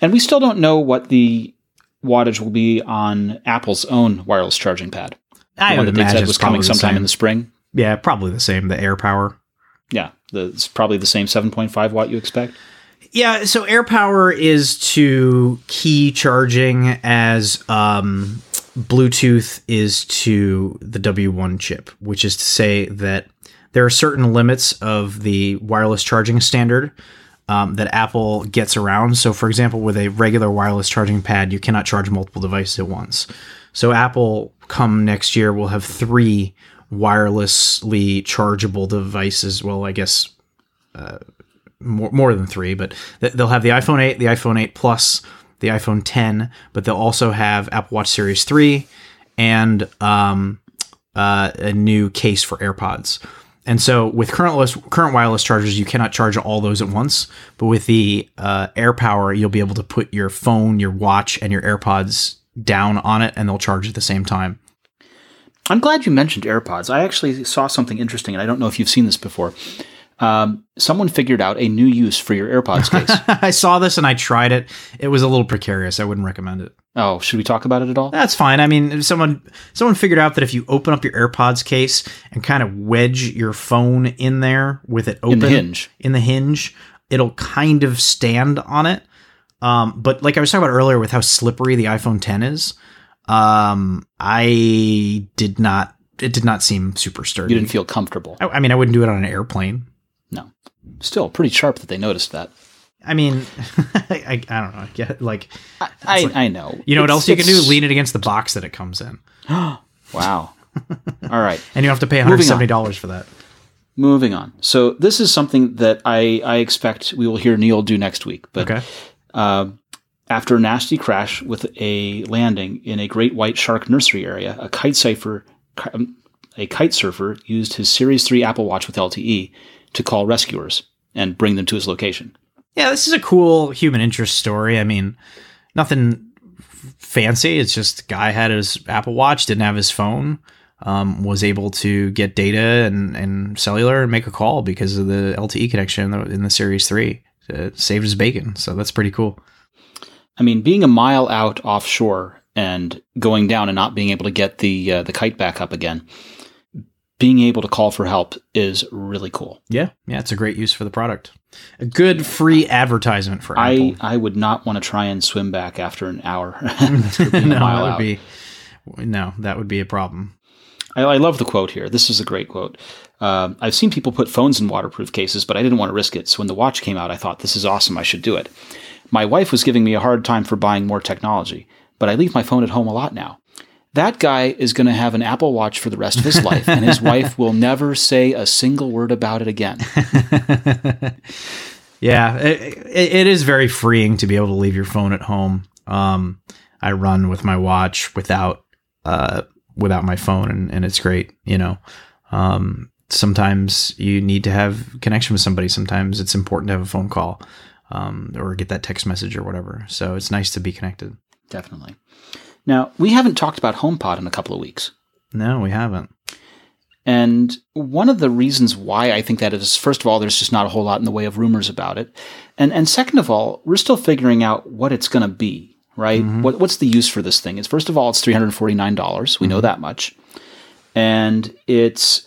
And we still don't know what the wattage will be on Apple's own wireless charging pad. The I would that they imagine said was coming sometime same. in the spring. Yeah, probably the same. The AirPower. Yeah, the, it's probably the same 7.5 watt you expect. Yeah, so AirPower is to Qi charging as um, Bluetooth is to the W1 chip, which is to say that there are certain limits of the wireless charging standard um, that Apple gets around. So, for example, with a regular wireless charging pad, you cannot charge multiple devices at once. So, Apple, come next year, will have three wirelessly chargeable devices. Well, I guess more, more than three, but th- they'll have the iPhone 8, the iPhone 8 Plus, the iPhone 10, but they'll also have Apple Watch Series 3 and um, uh, a new case for AirPods. And so with current current wireless chargers, you cannot charge all those at once. But with the uh, AirPower, you'll be able to put your phone, your watch, and your AirPods down on it, and they'll charge at the same time. I'm glad you mentioned AirPods. I actually saw something interesting, and I don't know if you've seen this before. Um, someone figured out a new use for your AirPods case. I saw this and I tried it. It was a little precarious. I wouldn't recommend it. oh, should we talk about it at all? That's fine. I mean, someone someone figured out that if you open up your AirPods case and kind of wedge your phone in there with it open In the hinge. in the hinge, it'll kind of stand on it. Um, but like I was talking about earlier with how slippery the iPhone 10 is, um, I did not. It did not seem super sturdy. You didn't feel comfortable. I, I mean, I wouldn't do it on an airplane. No. Still, pretty sharp that they noticed that. I mean, I, I don't know. I get like I, I, I know. you know what else you can do? Lean it against the box that it comes in, Wow. All right. and you have to pay $170 for that. Moving on. So this is something that I, I expect we will hear Neil do next week. But Okay. uh, after a nasty crash with a landing in a great white shark nursery area, a kite surfer, um, a kite surfer used his Series 3 Apple Watch with LTE to call rescuers and bring them to his location. Yeah, this is a cool human interest story. I mean, nothing fancy. It's just guy had his Apple Watch, didn't have his phone, um, was able to get data and, and cellular and make a call because of the LTE connection in the, in the Series 3. It saved his bacon. So that's pretty cool. I mean, being a mile out offshore and going down and not being able to get the uh, the kite back up again, being able to call for help is really cool. Yeah. Yeah, it's a great use for the product. A good free advertisement for I, Apple. I would not want to try and swim back after an hour. no, a mile that would out. be no, that would be a problem. I, I love the quote here. This is a great quote. Um, I've seen people put phones in waterproof cases, but I didn't want to risk it. So when the watch came out, I thought, this is awesome. I should do it. My wife was giving me a hard time for buying more technology, but I leave my phone at home a lot now. That guy is going to have an Apple Watch for the rest of his life, and his wife will never say a single word about it again. yeah, it, it is very freeing to be able to leave your phone at home. Um, I run with my watch without uh, without my phone, and, and it's great. You know, um, sometimes you need to have connection with somebody. Sometimes it's important to have a phone call um, or get that text message or whatever. So it's nice to be connected. Definitely. Now, we haven't talked about HomePod in a couple of weeks. No, we haven't. And one of the reasons why I think that is, first of all, there's just not a whole lot in the way of rumors about it. And, and second of all, we're still figuring out what it's going to be, right? Mm-hmm. What, what's the use for this thing? Is first of all, it's $349. We mm-hmm. know that much. And it's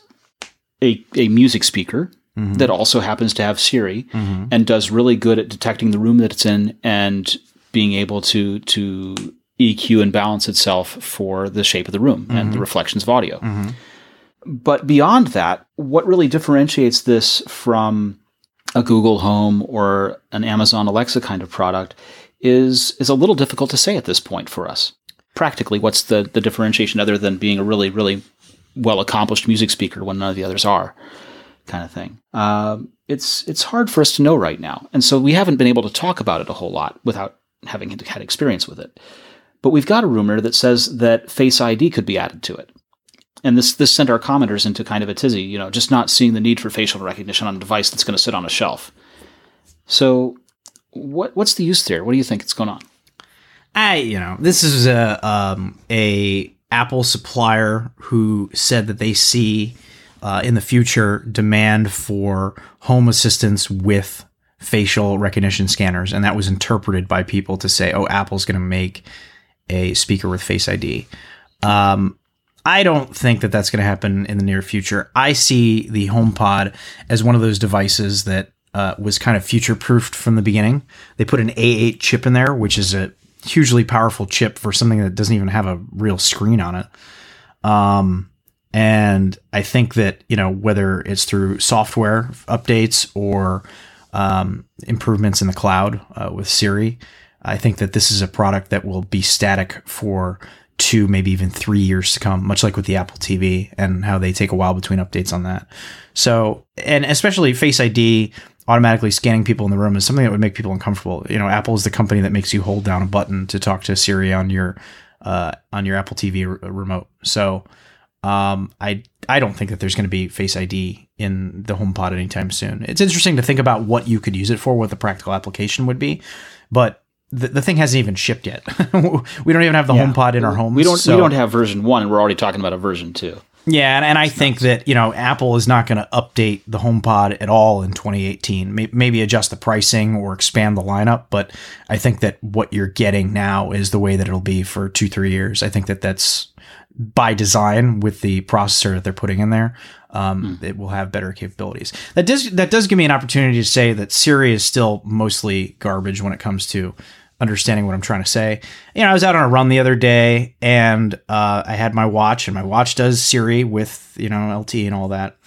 a, a music speaker mm-hmm. that also happens to have Siri mm-hmm. and does really good at detecting the room that it's in and being able to to EQ and balance itself for the shape of the room mm-hmm. and the mm-hmm. reflections of audio. Mm-hmm. But beyond that, what really differentiates this from a Google Home or an Amazon Alexa kind of product is is a little difficult to say at this point for us. Practically, what's the the differentiation other than being a really really well accomplished music speaker when none of the others are? Kind of thing. Um, it's it's hard for us to know right now, and so we haven't been able to talk about it a whole lot without having had experience with it. But we've got a rumor that says that Face ID could be added to it, and this this sent our commenters into kind of a tizzy. You know, just not seeing the need for facial recognition on a device that's going to sit on a shelf. So, what what's the use there? What do you think is going on? I you know this is a um, a Apple supplier who said that they see uh, in the future demand for home assistance with facial recognition scanners, and that was interpreted by people to say, "Oh, Apple's going to make a speaker with Face ID." Um, I don't think that that's going to happen in the near future. I see the HomePod as one of those devices that uh, was kind of future proofed from the beginning. They put an A8 chip in there, which is a hugely powerful chip for something that doesn't even have a real screen on it. Um, and I think that, you know, whether it's through software updates or um, improvements in the cloud uh, with Siri, I think that this is a product that will be static for two, maybe even three years to come, much like with the Apple TV and how they take a while between updates on that. So, and especially Face ID automatically scanning people in the room is something that would make people uncomfortable. You know, Apple is the company that makes you hold down a button to talk to Siri on your uh, on your Apple TV remote. So, um, I I don't think that there's going to be Face ID in the HomePod anytime soon. It's interesting to think about what you could use it for, what the practical application would be, but the, the thing hasn't even shipped yet. we don't even have the yeah. HomePod in our homes. We don't so. we don't have version one, and we're already talking about a version two. Yeah, and, and I think that you know Apple is not going to update the HomePod at all in 2018. Maybe adjust the pricing or expand the lineup, but I think that what you're getting now is the way that it'll be for two three years. I think that that's by design with the processor that they're putting in there. Um, mm. It will have better capabilities. That does that does give me an opportunity to say that Siri is still mostly garbage when it comes to understanding what I'm trying to say. You know, I was out on a run the other day and uh, I had my watch, and my watch does Siri with you know LT and all that.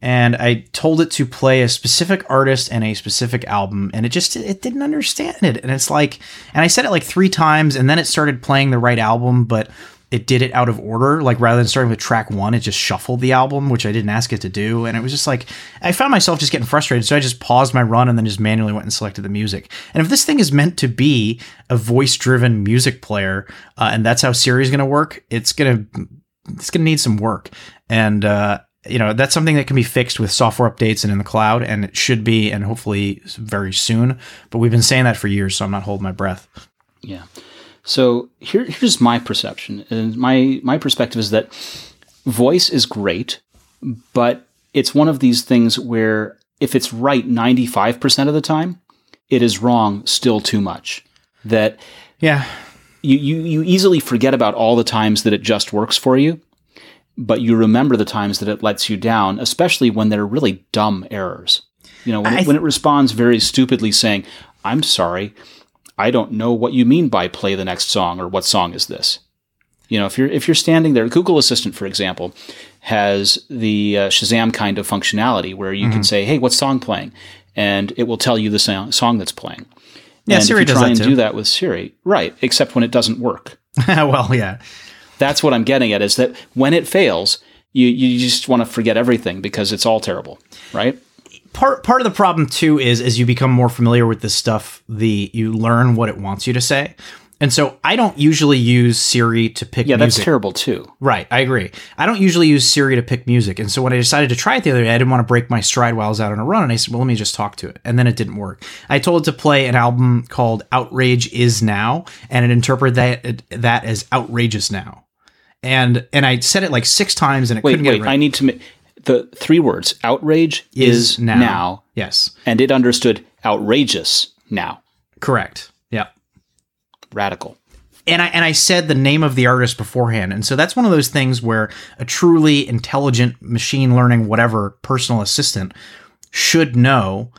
And I told it to play a specific artist and a specific album, and it just it didn't understand it. And it's like, and I said it like three times, and then it started playing the right album, but it did it out of order. Like rather than starting with track one, it just shuffled the album, which I didn't ask it to do. And it was just like, I found myself just getting frustrated. So I just paused my run and then just manually went and selected the music. And if this thing is meant to be a voice driven music player, uh, and that's how Siri is going to work, it's going to, it's to need some work. And, uh, you know that's something that can be fixed with software updates and in the cloud and it should be and hopefully very soon but we've been saying that for years so i'm not holding my breath yeah so here, here's my perception, and my my perspective is that voice is great, but it's one of these things where if it's right 95% of the time, it is wrong still too much. That yeah, you, you you easily forget about all the times that it just works for you, but you remember the times that it lets you down, especially when they're really dumb errors. You know, when, th- it, when it responds very stupidly saying, "I'm sorry." I don't know what you mean by play the next song or what song is this. You know, if you're if you're standing there, Google Assistant, for example, has the uh, Shazam kind of functionality where you Mm-hmm. can say, "Hey, what's song playing?" and it will tell you the song, song that's playing. Yeah, and Siri if you does try and too. do that with Siri, right? Except when it doesn't work. well, yeah. That's what I'm getting at. Is that when it fails, you you just want to forget everything because it's all terrible, right? Part part of the problem too is as you become more familiar with this stuff, the you learn what it wants you to say. And so I don't usually use Siri to pick music. Yeah, that's terrible too. Right, I agree. I don't usually use Siri to pick music. And so when I decided to try it the other day, I didn't want to break my stride while I was out on a run. And I said, well, let me just talk to it. And then it didn't work. I told it to play an album called Outrage Is Now, and it interpreted that, that as outrageous now. And and I said it like six times and it Wait, couldn't get wait. it right. I need to make the three words. Outrage is, now. Yes. and it understood outrageous now. Correct. Yeah. Radical. and I and I said the name of the artist beforehand, and so that's one of those things where a truly intelligent machine learning whatever personal assistant should know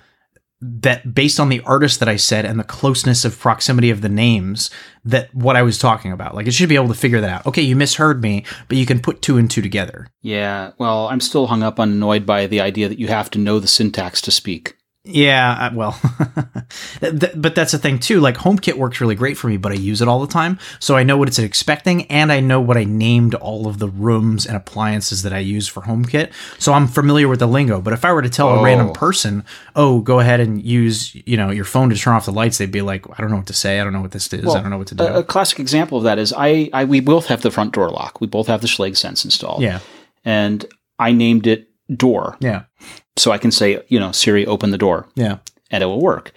that based on the artist that I said and the closeness of proximity of the names that what I was talking about. Like it should be able to figure that out. Okay, you misheard me, but you can put two and two together. Yeah. Well, I'm still hung up on annoyed by the idea that you have to know the syntax to speak. Yeah, well, but that's the thing too. Like HomeKit works really great for me, but I use it all the time, so I know what it's expecting, and I know what I named all of the rooms and appliances that I use for HomeKit. So I'm familiar with the lingo. But if I were to tell a random Oh. person, "Oh, go ahead and use you know your phone to turn off the lights," they'd be like, "I don't know what to say. I don't know what this is. I don't know what to do." A, a classic example of that is I, I we both have the front door lock. We both have the Schlage Sense installed. yeah, And I named it door. yeah, So I can say, you know, Siri, open the door, yeah. and it will work.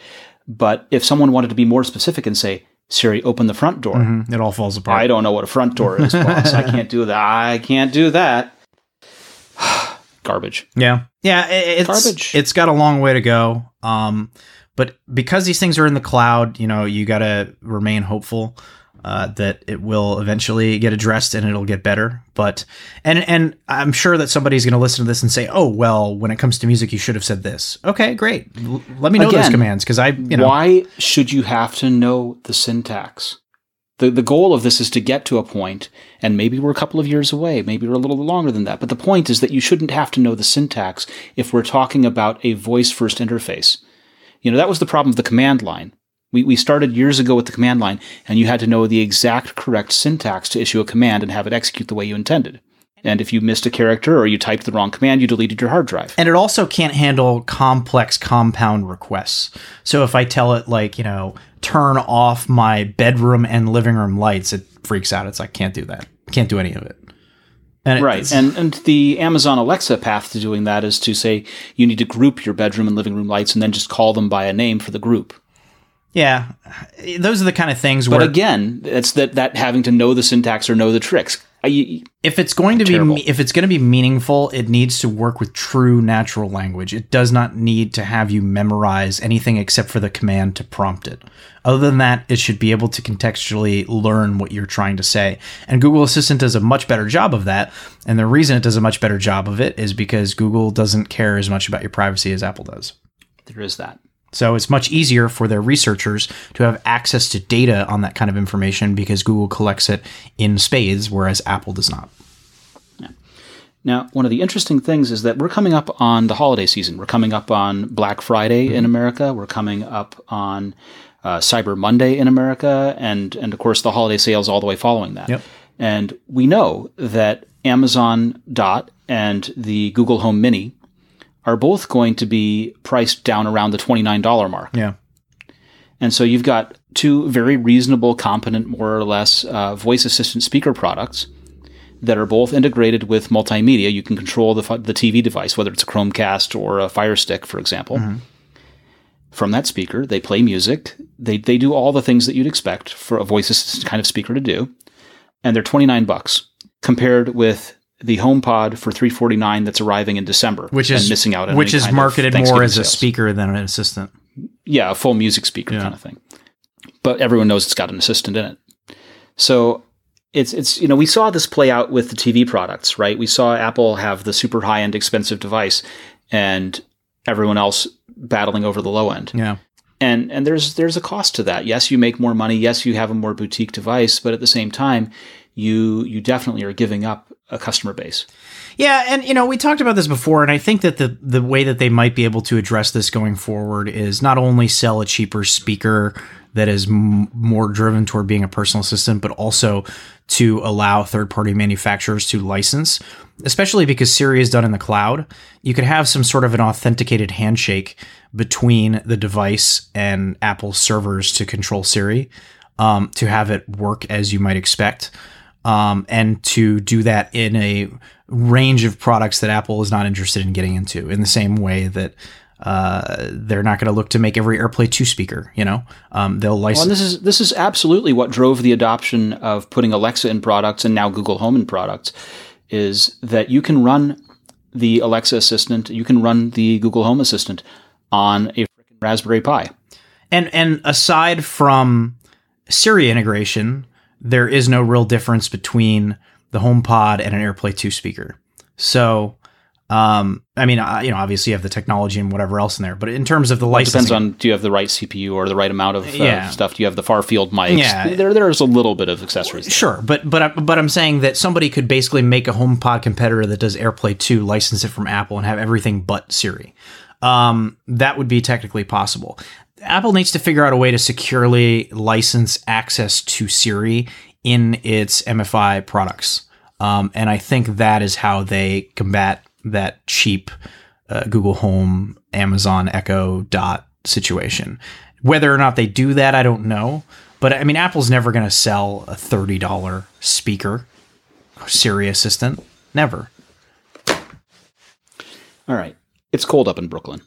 But if someone wanted to be more specific and say, Siri, open the front door, Mhm. It all falls apart. I don't know what a front door is, boss. I can't do that. I can't do that. Garbage. Yeah, yeah, it's Garbage. It's got a long way to go. Um, but because these things are in the cloud, you know, you got to remain hopeful uh, that it will eventually get addressed and it'll get better. But and and I'm sure that somebody's going to listen to this and say, "Oh, well, when it comes to music, you should have said this." Okay, great. L- let me know those commands because I, you know, Why should you have to know the syntax? The, the goal of this is to get to a point, and maybe we're a couple of years away, maybe we're a little longer than that. But the point is that you shouldn't have to know the syntax if we're talking about a voice first interface. You know, that was the problem of the command line. We, we started years ago with the command line, and you had to know the exact correct syntax to issue a command and have it execute the way you intended. And if you missed a character or you typed the wrong command, you deleted your hard drive. and it also can't handle complex compound requests. So if I tell it like, you know, turn off my bedroom and living room lights, it freaks out. It's like can't do that. Can't do any of it. And it- Right. And and the Amazon Alexa path to doing that is to say you need to group your bedroom and living room lights and then just call them by a name for the group. Yeah, those are the kind of things But where again, it's that that having to know the syntax or know the tricks. I, if it's going to Terrible. be if it's going to be meaningful, it needs to work with true natural language. It does not need to have you memorize anything except for the command to prompt it. Other than that, it should be able to contextually learn what you're trying to say. And Google Assistant does a much better job of that. And the reason it does a much better job of it is because Google doesn't care as much about your privacy as Apple does. there is that. So it's much easier for their researchers to have access to data on that kind of information because Google collects it in spades, whereas Apple does not. Now, one of the interesting things is that we're coming up on the holiday season. We're coming up on Black Friday in America. We're coming up on uh, Cyber Monday in America, and and of course the holiday sales all the way following that. Yep. And we know that Amazon Dot and the Google Home Mini are both going to be priced down around the twenty nine dollar mark. Yeah. And so you've got two very reasonable, competent, more or less uh, voice assistant speaker products that are both integrated with multimedia. You can control the, the TV device, whether it's a Chromecast or a Fire Stick, for example. From that speaker, they play music. They, they do all the things that you'd expect for a voice assistant kind of speaker to do. And they're 29 bucks compared with the HomePod for 349 that's arriving in December, which is and missing out on which is marketed more as a speaker than an assistant. yeah, a full music speaker kind of thing. But everyone knows it's got an assistant in it. So it's it's you know we saw this play out with the TV products, right? We saw Apple have the super high end expensive device, and everyone else battling over the low end. Yeah. And and there's there's a cost to that. Yes, you make more money. Yes, you have a more boutique device, but at the same time, you you definitely are giving up a customer base. Yeah, and you know, we talked about this before, and I think that the the way that they might be able to address this going forward is not only sell a cheaper speaker that is m- more driven toward being a personal assistant, but also to allow third party manufacturers to license, especially because Siri is done in the cloud. You could have some sort of an authenticated handshake between the device and Apple servers to control Siri, um, to have it work as you might expect um, and to do that in a range of products that Apple is not interested in getting into, in the same way that uh, they're not going to look to make every AirPlay two speaker. You know, um, they'll license. Well, this is this is absolutely what drove the adoption of putting Alexa in products and now Google Home in products, is that you can run the Alexa assistant, you can run the Google Home assistant on a Raspberry Pi. And and aside from Siri integration, there is no real difference between the HomePod and an AirPlay 2 speaker. So, um, I mean, I, you know, obviously you have the technology and whatever else in there, but in terms of the Well, licensing, depends on do you have the right CPU or the right amount of uh, Yeah. stuff? Do you have the far field mics? Yeah. There, there's a little bit of accessories. there. Sure, but but I- but I'm saying that somebody could basically make a HomePod competitor that does AirPlay 2, license it from Apple, and have everything but Siri. Um, that would be technically possible. Apple needs to figure out a way to securely license access to Siri in its MFI products, um, and I think that is how they combat that cheap uh, Google Home, Amazon Echo Dot situation. Whether or not they do that, I don't know. But I mean, Apple's never going to sell a thirty dollar speaker, Siri Assistant. Never. All right. It's cold up in Brooklyn.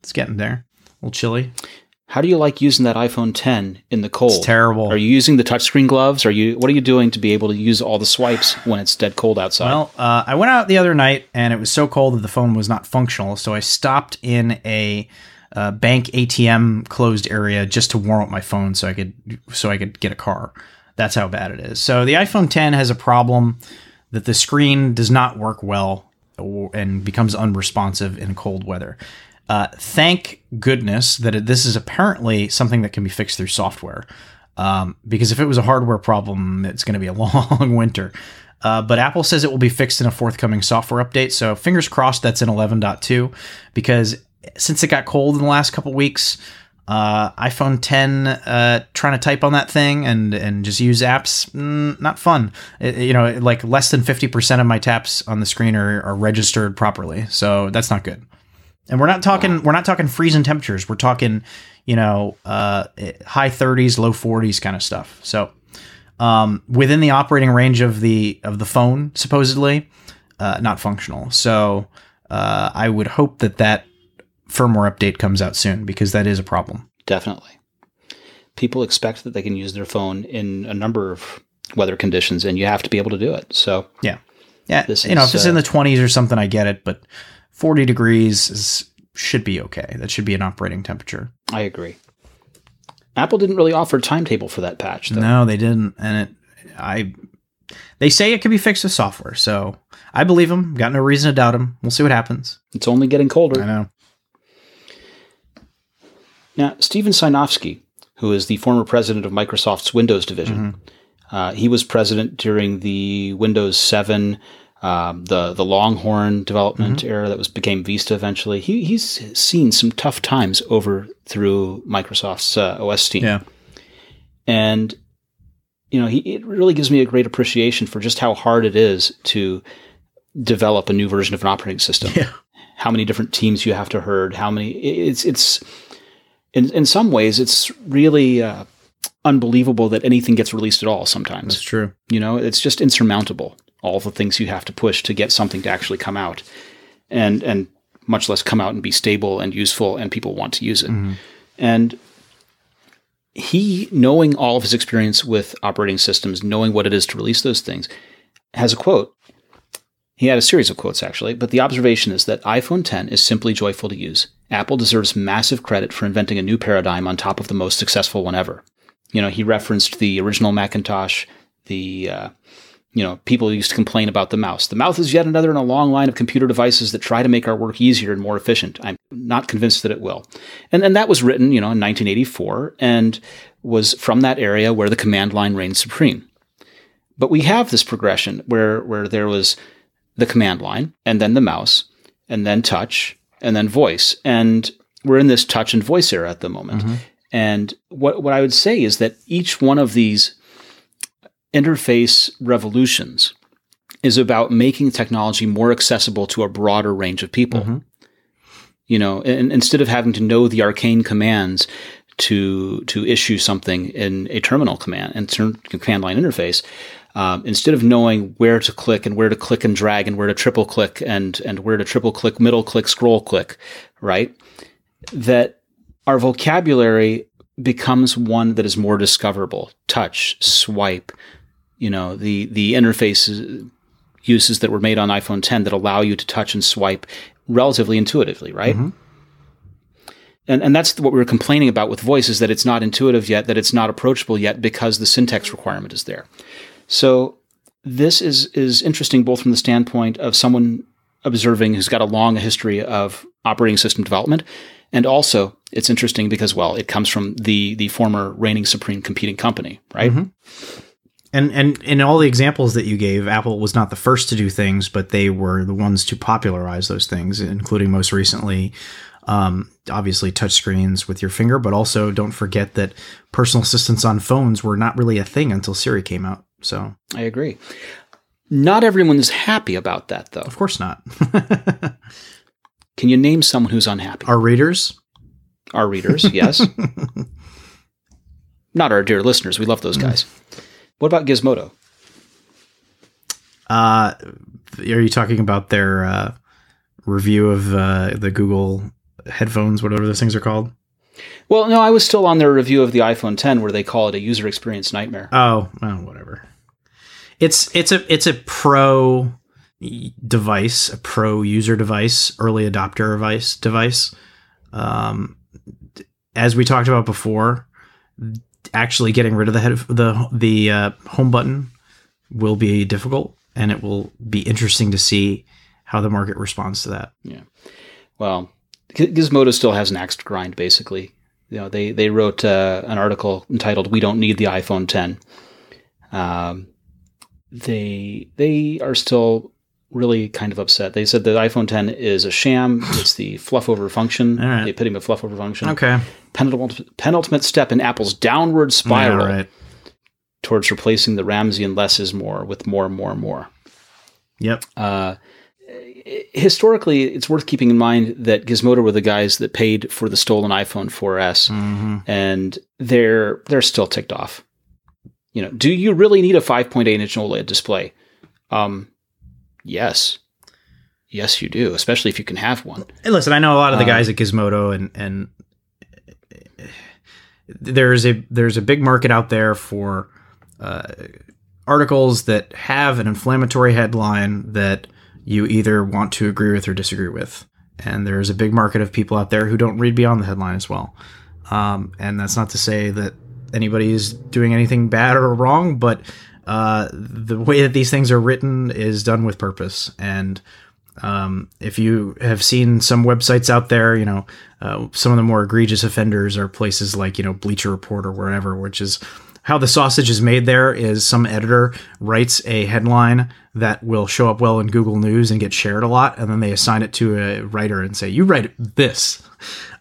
It's getting there. A little chilly. How do you like using that iPhone 10 in the cold? It's terrible. Are you using the touchscreen gloves? Are you what are you doing to be able to use all the swipes when it's dead cold outside? Well, uh, I went out the other night and it was so cold that the phone was not functional. So I stopped in a uh, bank ATM closed area just to warm up my phone so I could so I could get a car. That's how bad it is. So the iPhone 10 has a problem that the screen does not work well and becomes unresponsive in cold weather. Uh, thank goodness that it, this is apparently something that can be fixed through software. Um, because if it was a hardware problem, it's going to be a long winter. Uh, but Apple says it will be fixed in a forthcoming software update. So fingers crossed that's in 11.2 because since it got cold in the last couple weeks, uh, iPhone 10 uh, trying to type on that thing and and just use apps, mm, not fun. It- you know, like less than 50% of my taps on the screen are, are registered properly. So that's not good. And we're not talking we're not talking freezing temperatures. We're talking, you know, uh, high 30s, low 40s kind of stuff. So um, within the operating range of the of the phone, supposedly, uh, not functional. So uh, I would hope that that firmware update comes out soon because that is a problem. Definitely. People expect that they can use their phone in a number of weather conditions and you have to be able to do it. So, Yeah, yeah. You know, if it's uh, in the 20s or something, I get it. But 40 degrees is should be okay. That should be an operating temperature. I agree. Apple didn't really offer a timetable for that patch though. No, they didn't, and it. I. They say it can be fixed with software, so I believe them. Got no reason to doubt them. We'll see what happens. It's only getting colder. I know. Now, Steven Sinofsky, who is the former president of Microsoft's Windows division, uh, he was president during the Windows 7, um, the the Longhorn development era that was became Vista eventually. He, he's seen some tough times over through Microsoft's uh, OS team. Yeah. and you know he, it really gives me a great appreciation for just how hard it is to develop a new version of an operating system Yeah. how many different teams you have to herd how many it's it's in, in some ways it's really uh, unbelievable that anything gets released at all sometimes That's true. you know it's just insurmountable all the things you have to push to get something to actually come out and and much less come out and be stable and useful and people want to use it. And he knowing all of his experience with operating systems knowing what it is to release those things has a quote. He had a series of quotes actually but the observation is that iphone 10 is simply joyful to use. Apple deserves massive credit for inventing a new paradigm on top of the most successful one ever. You know he referenced the original macintosh the uh, you know, people used to complain about the mouse. The mouse is yet another in a long line of computer devices that try to make our work easier and more efficient. I'm not convinced that it will. And and that was written, you know, in 1984 and was from that area where the command line reigned supreme. but we have this progression where where there was the command line and then the mouse and then touch and then voice. And we're in this touch and voice era at the moment. Mm-hmm. And what what I would say is that each one of these interface revolutions is about making technology more accessible to a broader range of people. You know, and instead of having to know the arcane commands to to issue something in a terminal command and command line interface, um, instead of knowing where to click and where to click and drag and where to triple click and and where to triple click, middle click, scroll click, right? That our vocabulary becomes one that is more discoverable. Touch, swipe, you know, the the interfaces uses that were made on iPhone 10 that allow you to touch and swipe relatively intuitively, right? Mm-hmm. And, and that's what we were complaining about with voice is that it's not intuitive yet, that it's not approachable yet because the syntax requirement is there. So this is is interesting both from the standpoint of someone observing who's got a long history of operating system development, and also it's interesting because well, it comes from the the former reigning supreme competing company, right? Mm-hmm. And and in all the examples that you gave, Apple was not the first to do things, but they were the ones to popularize those things, including most recently, um, obviously touchscreens with your finger, but also don't forget that personal assistants on phones were not really a thing until Siri came out. So I agree. Not everyone is happy about that, though. of course not. Can you name someone who's unhappy? Our readers, Our readers, yes. Not our dear listeners. We love those guys. What about Gizmodo? uh, are you talking about their uh, review of uh, the Google headphones, whatever those things are called? Well, no, I was still on their review of the iPhone 10 where they call it a user experience nightmare. Oh, well, whatever. It's it's a it's a pro device, a pro user device, early adopter device device. Um, as we talked about before, actually getting rid of the head the the uh, home button will be difficult, and it will be interesting to see how the market responds to that. Yeah. Well, Gizmodo still has an axe to grind, basically. You know, they, they wrote uh, an article entitled "We Don't Need the iPhone 10." Um, they they are still really kind of upset. They said the iPhone 10 is a sham. It's the fluff over function, right. the epitome of fluff over function. Okay, Penultimate, penultimate step in Apple's downward spiral Yeah, right. towards replacing the Ramsian less is more with more, and more, and more. Yep. Uh, historically, it's worth keeping in mind that Gizmodo were the guys that paid for the stolen iPhone 4S, hmm and they're they're still ticked off. You know, do you really need a 5.8 inch OLED display? Um, yes, yes, you do, especially if you can have one. Hey, listen, I know a lot of the Um, guys at Gizmodo, and and there's a there's a big market out there for uh, articles that have an inflammatory headline that you either want to agree with or disagree with, and there's a big market of people out there who don't read beyond the headline as well. Um, and that's not to say that anybody's doing anything bad or wrong, but uh, the way that these things are written is done with purpose, and um, if you have seen some websites out there, you know, uh, some of the more egregious offenders are places like, you know, Bleacher Report or wherever, which is how the sausage is made there is some editor writes a headline that will show up well in Google News and get shared a lot. And then they assign it to a writer and say, you write this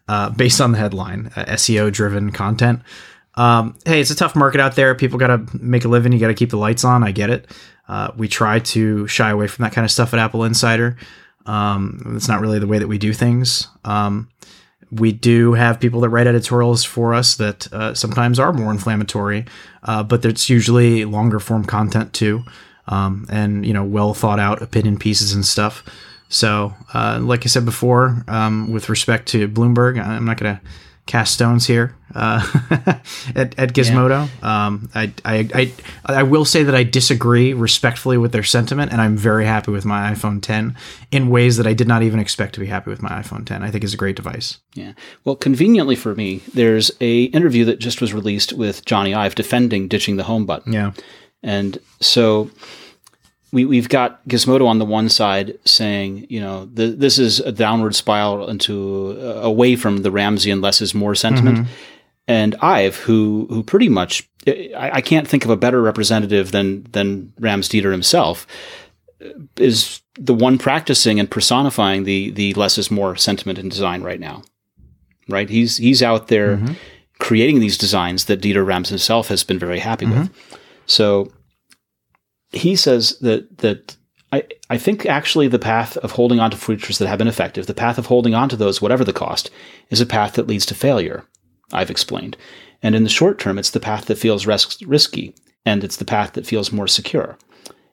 uh, based on the headline, uh, SEO driven content. Um, hey, it's a tough market out there. People got to make a living. You got to keep the lights on. I get it. Uh, we try to shy away from that kind of stuff at AppleInsider. Um, it's not really the way that we do things. Um, we do have people that write editorials for us that uh, sometimes are more inflammatory, uh, but it's usually longer form content too, um, and you know, well thought out opinion pieces and stuff. So, uh, like I said before, um, with respect to Bloomberg, I'm not to cast stones here uh, at, at Gizmodo. Um, I, I, I, I will say that I disagree respectfully with their sentiment, and I'm very happy with my iPhone 10 in ways that I did not even expect to be happy with my iPhone 10. I think is a great device. Yeah. Well, conveniently for me, there's a interview that just was released with Jony Ive defending ditching the home button. Yeah. And so we, we've got Gizmodo on the one side saying, you know, th- this is a downward spiral into uh, away from the Ramsian less is more sentiment. and Ive, who who pretty much I, I can't think of a better representative than than Rams Dieter himself, is the one practicing and personifying the the less is more sentiment in design right now. Right? He's he's out there mm-hmm. creating these designs that Dieter Rams himself has been very happy mm-hmm. with. So he says that that I, I think actually the path of holding on to features that have been effective, the path of holding on to those, whatever the cost, is a path that leads to failure. Ive explained. And in the short term, it's the path that feels ris- risky, and it's the path that feels more secure.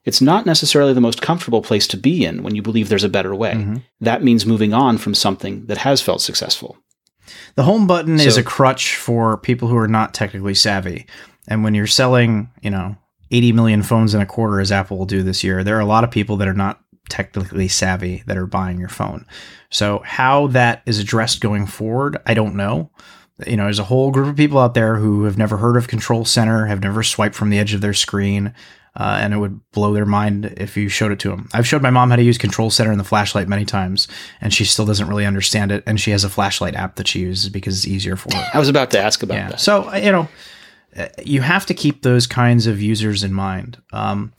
It's not necessarily the most comfortable place to be in when you believe there's a better way. Mm-hmm. That means moving on from something that has felt successful. The home button so, is a crutch for people who are not technically savvy. And when you're selling, you know, 80 million phones in a quarter, as Apple will do this year, there are a lot of people that are not technically savvy that are buying your phone. So, how that is addressed going forward, I don't know you know, there's a whole group of people out there who have never heard of Control Center, have never swiped from the edge of their screen, uh, and it would blow their mind if you showed it to them. I've showed my mom how to use Control Center in the flashlight many times, and she still doesn't really understand it. And she has a flashlight app that she uses because it's easier for her. I was about to ask about yeah. that. So you know, you have to keep those kinds of users in mind. Um,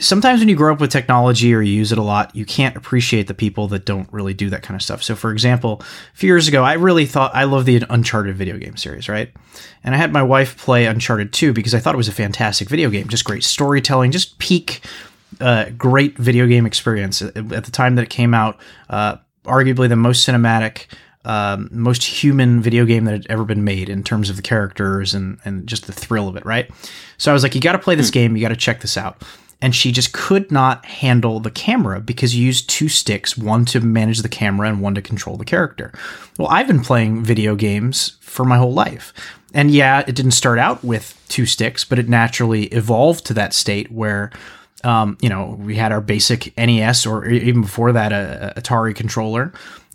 sometimes when you grow up with technology or you use it a lot, you can't appreciate the people that don't really do that kind of stuff. So, for example, a few years ago, I really thought I love the Uncharted video game series, right? And I had my wife play Uncharted 2 because I thought it was a fantastic video game, just great storytelling, just peak, uh, great video game experience. At the time that it came out, uh, arguably the most cinematic. Um, most human video game that had ever been made in terms of the characters and, and just the thrill of it, right? So I was like, you got to play this hmm. game, you got to check this out and she just could not handle the camera because you use two sticks, one to manage the camera and one to control the character. Well, I've been playing video games for my whole life. And yeah, it didn't start out with two sticks, but it naturally evolved to that state where um, you know, we had our basic NES or even before that, a, a Atari controller.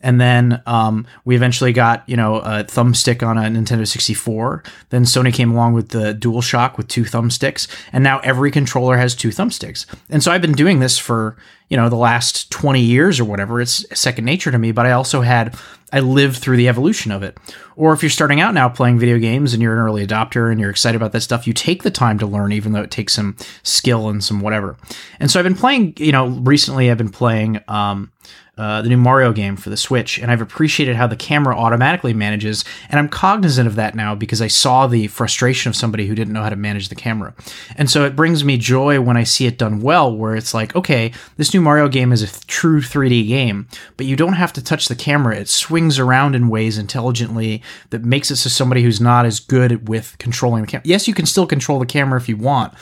And then um, we eventually got, you know, a thumbstick on a Nintendo 64. Then Sony came along with the DualShock with two thumbsticks. And now every controller has two thumbsticks. And so I've been doing this for, you know, the last 20 years or whatever. It's second nature to me, but I also had, I lived through the evolution of it. Or if you're starting out now playing video games and you're an early adopter and you're excited about that stuff, you take the time to learn, even though it takes some skill and some whatever. And so I've been playing, you know, recently I've been playing, um, uh, the new Mario game for the Switch, and I've appreciated how the camera automatically manages. And I'm cognizant of that now because I saw the frustration of somebody who didn't know how to manage the camera. And so it brings me joy when I see it done well, where it's like, okay, this new Mario game is a true 3D game, but you don't have to touch the camera. It swings around in ways intelligently that makes it so somebody who's not as good with controlling the camera. Yes, you can still control the camera if you want,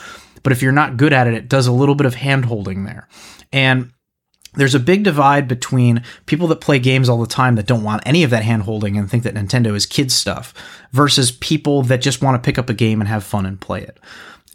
but if you're not good at it, it does a little bit of hand holding there. And there's a big divide between people that play games all the time that don't want any of that hand holding and think that Nintendo is kids stuff versus people that just want to pick up a game and have fun and play it.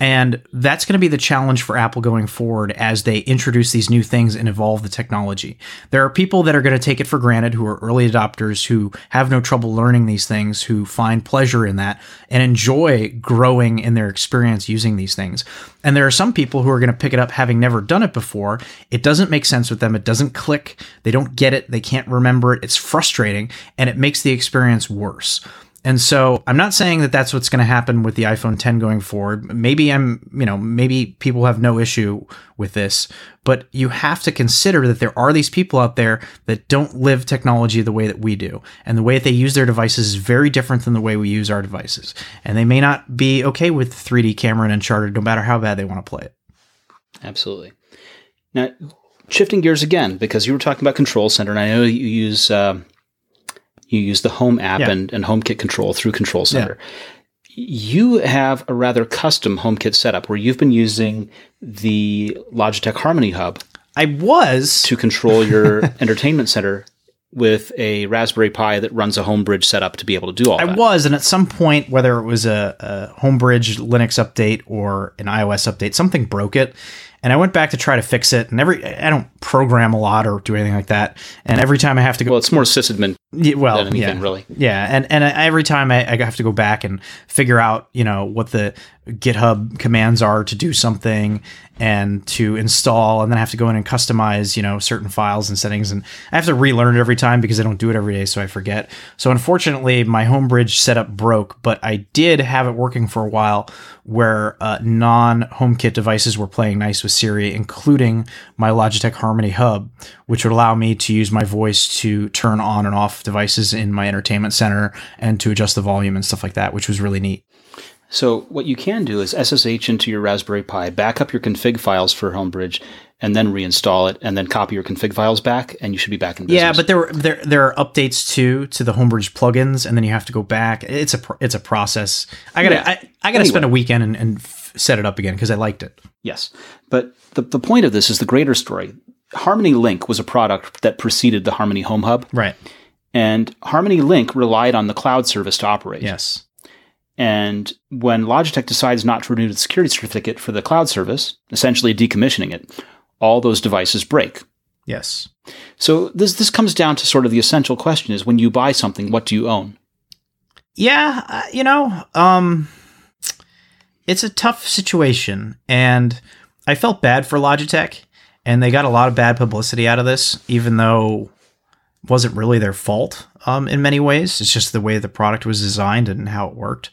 And that's going to be the challenge for Apple going forward as they introduce these new things and evolve the technology. There are people that are going to take it for granted who are early adopters who have no trouble learning these things, who find pleasure in that and enjoy growing in their experience using these things. And there are some people who are going to pick it up having never done it before. It doesn't make sense with them. It doesn't click. They don't get it. They can't remember it. It's frustrating and it makes the experience worse. And so I'm not saying that that's what's going to happen with the iPhone 10 going forward. Maybe I'm, you know, maybe people have no issue with this, but you have to consider that there are these people out there that don't live technology the way that we do. And the way that they use their devices is very different than the way we use our devices. And they may not be okay with 3D camera and Uncharted no matter how bad they want to play it. Absolutely. Now, shifting gears again, because you were talking about Control Center, and I know you use. Uh, you use the Home app yeah. and, and HomeKit control through Control Center. Yeah. You have a rather custom HomeKit setup where you've been using the Logitech Harmony Hub. I was to control your entertainment center with a Raspberry Pi that runs a Homebridge setup to be able to do all I that. I was, and at some point, whether it was a, a Homebridge Linux update or an iOS update, something broke it, And I went back to try to fix it, and every I don't program a lot or do anything like that. And every time I have to go, Well, it's more sysadmin yeah, well, than anything, yeah. really. Yeah, and and every time I, I have to go back and figure out, you know, what the GitHub commands are to do something and to install, and then I have to go in and customize, you know, certain files and settings, and I have to relearn it every time because I don't do it every day, so I forget. So unfortunately, my Homebridge setup broke, but I did have it working for a while, where uh, non-HomeKit devices were playing nice with Siri, including my Logitech Harmony Hub, which would allow me to use my voice to turn on and off devices in my entertainment center and to adjust the volume and stuff like that, which was really neat. So what you can do is SSH into your Raspberry Pi, back up your config files for Homebridge, and then reinstall it, and then copy your config files back, and you should be back in business. Yeah, but there were there there are updates too to the Homebridge plugins, and then you have to go back. It's a it's a process. I gotta Yeah. I, I gotta Anyway. spend a weekend and, and set it up again because I liked it. Yes. But the, the point of this is the greater story. Harmony Link was a product that preceded the Harmony Home Hub, Right. and Harmony Link relied on the cloud service to operate. Yes. And when Logitech decides not to renew the security certificate for the cloud service, essentially decommissioning it, all those devices break. Yes. So this this comes down to sort of the essential question is when you buy something, what do you own? Yeah, uh, you know, um it's a tough situation and I felt bad for Logitech and they got a lot of bad publicity out of this even though it wasn't really their fault um, in many ways. It's just the way the product was designed and how it worked.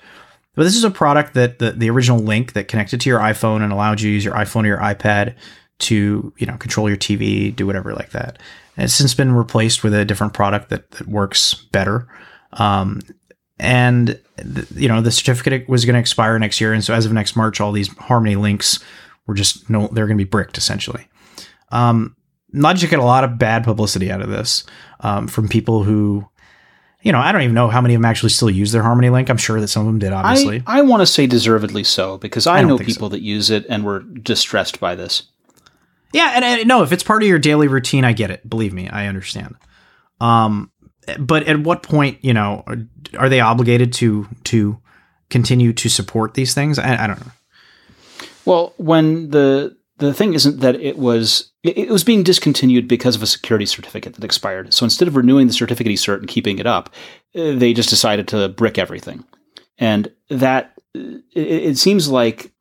But this is a product that the, the original link that connected to your iPhone and allowed you to use your iPhone or your iPad to, you know, control your TV, do whatever like that. And it's since been replaced with a different product that, that works better. Um, and th- you know the certificate was going to expire next year and so as of next march all these harmony links were just no they're going to be bricked essentially um logitech got a lot of bad publicity out of this um, from people who you know i don't even know how many of them actually still use their harmony link i'm sure that some of them did obviously I, I want to say deservedly so because I, I know think so. people that use it and were distressed by this. Yeah, and, and no, if it's part of your daily routine, I get it. Believe me, I understand. Um, but at what point, you know, are, are they obligated to to continue to support these things? I, I don't know. Well, when the the thing isn't that it was it, was being discontinued because of a security certificate that expired. So instead of renewing the certificate cert and keeping it up, uh, they just decided to brick everything. And that uh, it, it seems like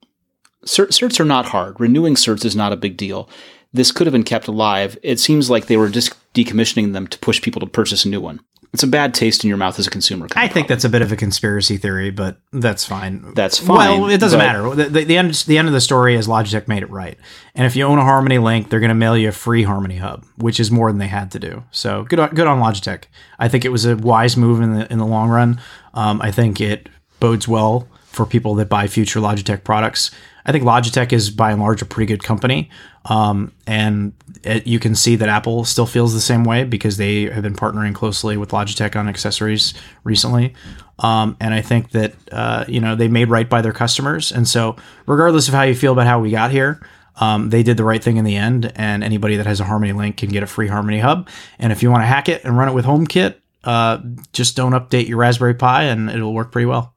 cert, certs are not hard. Renewing certs is not a big deal. This could have been kept alive. It seems like they were just decommissioning them to push people to purchase a new one. It's a bad taste in your mouth as a consumer. I think that's a bit of a conspiracy theory, but that's fine. That's fine, Well, it doesn't matter. The, the, the end the end of the story is Logitech made it right, and if you own a Harmony Link, they're going to mail you a free Harmony Hub, which is more than they had to do. So good, on, good on Logitech. I think it was a wise move in the in the long run. Um, I think it bodes well for people that buy future Logitech products. I think Logitech is by and large a pretty good company, um, and it, you can see that Apple still feels the same way because they have been partnering closely with Logitech on accessories recently. Um, and I think that uh, you know they made right by their customers, and so regardless of how you feel about how we got here, um, they did the right thing in the end. And anybody that has a Harmony Link can get a free Harmony Hub. And if you want to hack it and run it with HomeKit, uh, just don't update your Raspberry Pi, and it'll work pretty well.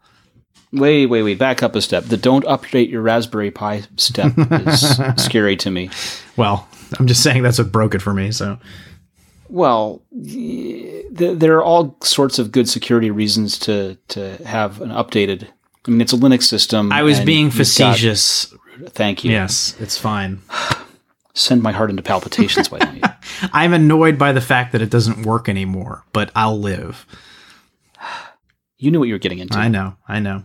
Wait, wait, wait. Back up a step. The don't update your Raspberry Pi step is scary to me. Well, I'm just saying that's what broke it for me. So Well, th- there are all sorts of good security reasons to to have an updated. I mean, it's a Linux system. I was being you've got- facetious. thank you. Yes, it's fine. Send my heart into palpitations. Why don't you? I'm annoyed by the fact that it doesn't work anymore, but I'll live. You knew what you were getting into. I know. I know.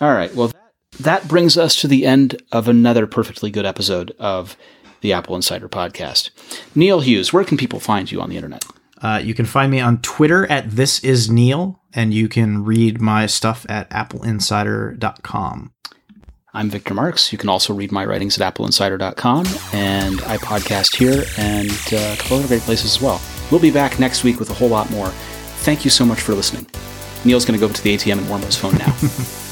All right. Well, that, that brings us to the end of another perfectly good episode of the AppleInsider Podcast. Neil Hughes, where can people find you on the internet? Uh, you can find me on Twitter at this is Neil, and you can read my stuff at appleinsider.com. I'm Victor Marks. You can also read my writings at appleinsider.com, and I podcast here and uh, a couple other great places as well. We'll be back next week with a whole lot more. Thank you so much for listening. Neil's going to go to the ATM and warm up his phone now.